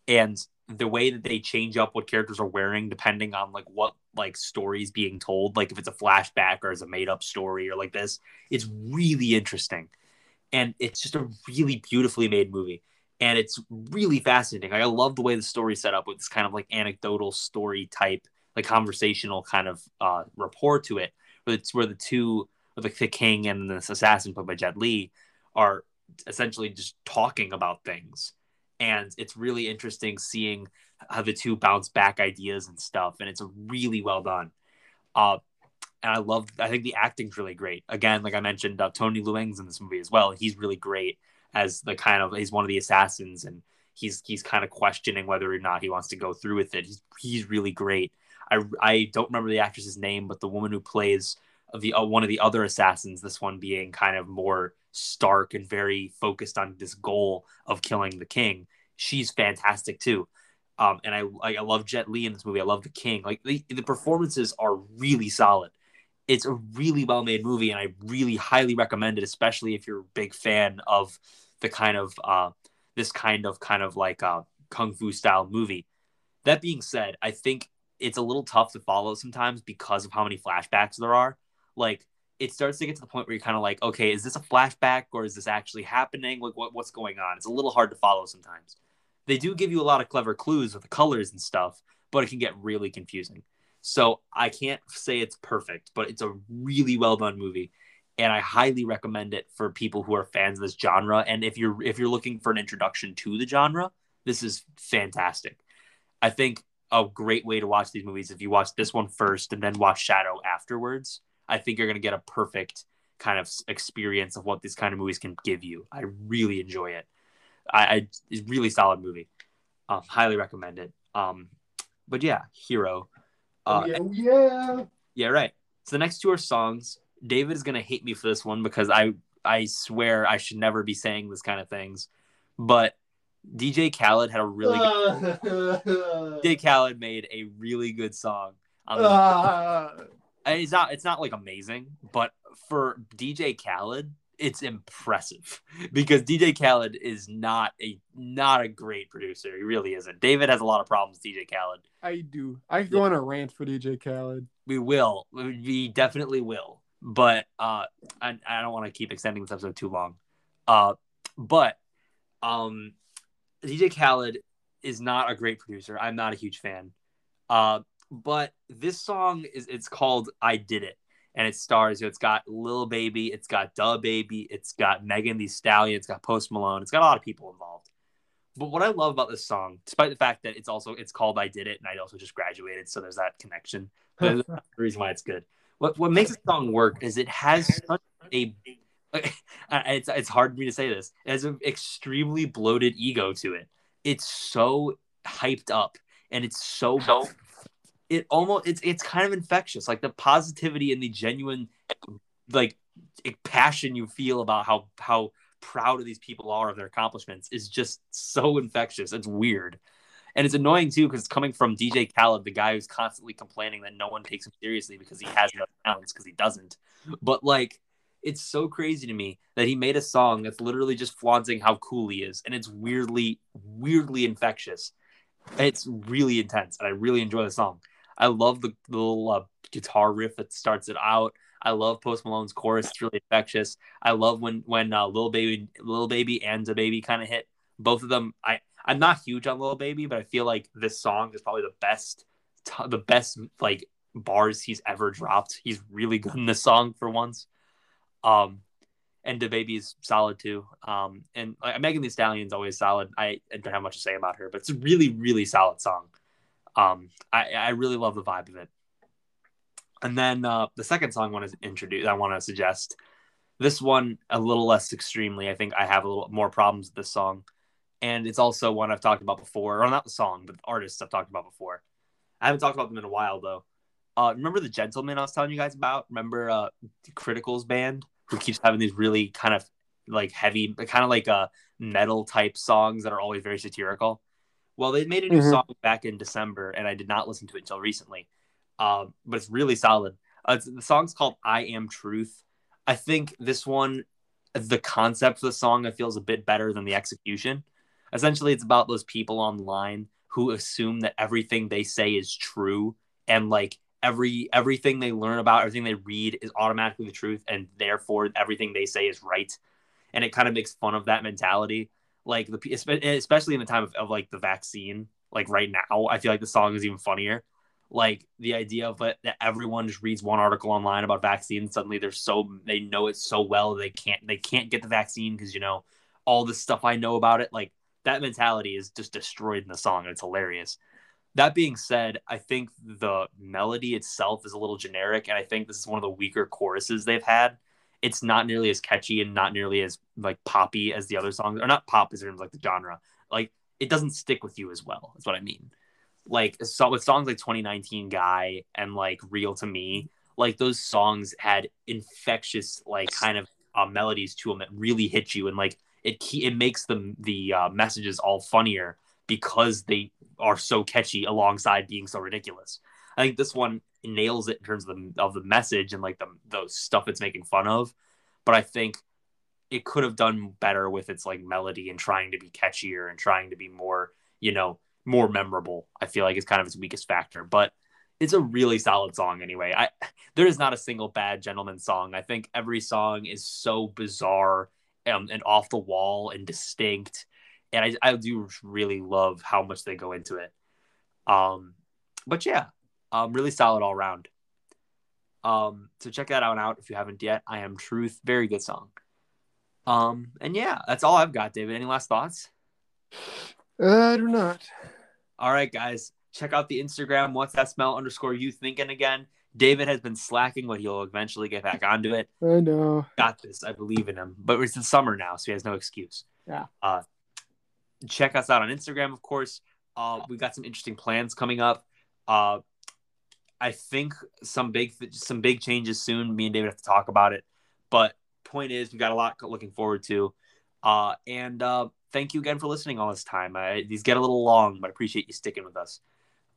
And the way that they change up what characters are wearing depending on like what like stories being told, like if it's a flashback or it's a made up story or like this, it's really interesting. And it's just a really beautifully made movie and it's really fascinating. Like, I love the way the story set up with this kind of like anecdotal story type, like conversational kind of uh, rapport to it, where it's where the two, like the king and this assassin played by Jet Li, are essentially just talking about things, and it's really interesting seeing how the two bounce back ideas and stuff, and it's really well done. Uh, and I love, I think the acting's really great. Again, like I mentioned, uh, Tony Leung's in this movie as well. He's really great as the kind of he's one of the assassins and he's he's kind of questioning whether or not he wants to go through with it. He's he's really great. I I don't remember the actress's name, but the woman who plays the uh, one of the other assassins, this one being kind of more stark and very focused on this goal of killing the king. She's fantastic too. Um, and I I love Jet Li in this movie. I love the King. Like the, the performances are really solid. It's a really well made movie, and I really highly recommend it, especially if you're a big fan of the kind of uh, this kind of kind of like uh, kung fu style movie. That being said, I think it's a little tough to follow sometimes because of how many flashbacks there are. Like it starts to get to the point where you're kind of like, okay, is this a flashback or is this actually happening? Like what, what's going on? It's a little hard to follow sometimes. They do give you a lot of clever clues with the colors and stuff, but it can get really confusing. So I can't say it's perfect, but it's a really well done movie and I highly recommend it for people who are fans of this genre. And if you're if you're looking for an introduction to the genre, this is fantastic. I think a great way to watch these movies if you watch this one first and then watch Shadow afterwards. I think you're going to get a perfect kind of experience of what these kind of movies can give you. I really enjoy it. I, I it's really solid movie. Um, highly recommend it. Um, but yeah, Hero. Uh, oh, yeah, yeah. Yeah, right. So the next two are songs. David is gonna hate me for this one because I I swear I should never be saying this kind of things, but DJ Khaled had a really good, DJ Khaled made a really good song. Uh, it's not it's not like amazing, but for DJ Khaled, it's impressive because DJ Khaled is not a not a great producer. He really isn't. David has a lot of problems. DJ Khaled. I do. I go yeah. on a rant for DJ Khaled. We will. We definitely will but uh, I, I don't want to keep extending this episode too long. Uh, but um, DJ Khaled is not a great producer. I'm not a huge fan. Uh, but this song is it's called "I Did It," and it stars. It's got Lil Baby, it's got DaBaby, it's got Megan Thee Stallion, it's got Post Malone, it's got a lot of people involved. but what I love about this song, despite the fact that it's also it's called "I Did It" and I also just graduated, so there's that connection. The reason why it's good. What what makes the song work is it has such a it's it's hard for me to say this. It has an extremely bloated ego to it. It's so hyped up and it's so so it almost it's it's kind of infectious. Like the positivity and the genuine like passion you feel about how how proud of these people are of their accomplishments is just so infectious. It's weird. And it's annoying too because it's coming from DJ Khaled, the guy who's constantly complaining that no one takes him seriously because he has no talents because he doesn't. But like, it's so crazy to me that he made a song that's literally just flaunting how cool he is, and it's weirdly, weirdly infectious. It's really intense, and I really enjoy the song. I love the, the little uh, guitar riff that starts it out. I love Post Malone's chorus; it's really infectious. I love when when uh, Lil Baby, Lil Baby, and DaBaby kind of hit. Both of them, I I'm not huge on Little Baby, but I feel like this song is probably the best, t- the best like bars he's ever dropped. He's really good in this song for once. Um, and DaBaby's solid too. Um, and like, Megan Thee Stallion's always solid. I, I, don't have much to say about her, but it's a really, really solid song. Um, I, I really love the vibe of it. And then uh, the second song I want to introduce, I want to suggest this one a little less extremely. I think I have a little more problems with this song and it's also one I've talked about before, or not the song, but the artists I've talked about before. I haven't talked about them in a while though. Uh, remember the gentleman I was telling you guys about? Remember uh, Critical's band who keeps having these really kind of like heavy, kind of like uh, metal type songs that are always very satirical. Well, they made a new mm-hmm. song back in December, and I did not listen to it until recently. Uh, but it's really solid. Uh, it's, the song's called "I Am Truth." I think this one, the concept of the song, I feel is a bit better than the execution essentially it's about those people online who assume that everything they say is true and like every everything they learn about everything they read is automatically the truth and therefore everything they say is right. And it kind of makes fun of that mentality. Like the especially in the time of, of like the vaccine like right now i feel like the song is even funnier. Like the idea of that everyone just reads one article online about vaccines suddenly they're so they know it so well they can't they can't get the vaccine because you know all the stuff i know about it. Like that mentality is just destroyed in the song it's hilarious that being said i think the melody itself is a little generic and i think this is one of the weaker choruses they've had. It's not nearly as catchy and not nearly as like poppy as the other songs or not pop as in like the genre. Like it doesn't stick with you as well that's what i mean. Like so with songs like 2019 guy and like real to me like those songs had infectious like kind of uh, melodies to them that really hit you and like it it makes the the uh, messages all funnier because they are so catchy alongside being so ridiculous. I think this one nails it in terms of the of the message and like the the stuff it's making fun of, but I think it could have done better with its like melody and trying to be catchier and trying to be more you know more memorable. I feel like it's kind of its weakest factor, but it's a really solid song anyway. I there is not a single bad gentleman song. I think every song is so bizarre and, and off the wall and distinct. And I, I do really love how much they go into it. Um, but yeah, um, really solid all around. Um, so check that out out if you haven't yet. I am Truth, very good song. Um, and yeah, that's all I've got. David, any last thoughts? Uh, I do not. All right, guys, check out the Instagram. What's that smell underscore you thinking again? David has been slacking, but he'll eventually get back onto it. I know. Got this. I believe in him. But it's the summer now, so he has no excuse. Yeah. Uh, check us out on Instagram, of course. Uh, we got some interesting plans coming up. Uh, I think some big some big changes soon. Me and David have to talk about it. But point is, we got a lot looking forward to. Uh, and uh, thank you again for listening all this time. I, these get a little long, but I appreciate you sticking with us.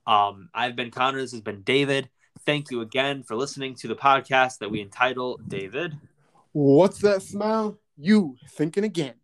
Um, I've been Connor. This has been David. Thank you again for listening to the podcast that we entitle David. What's that smell? You thinking again.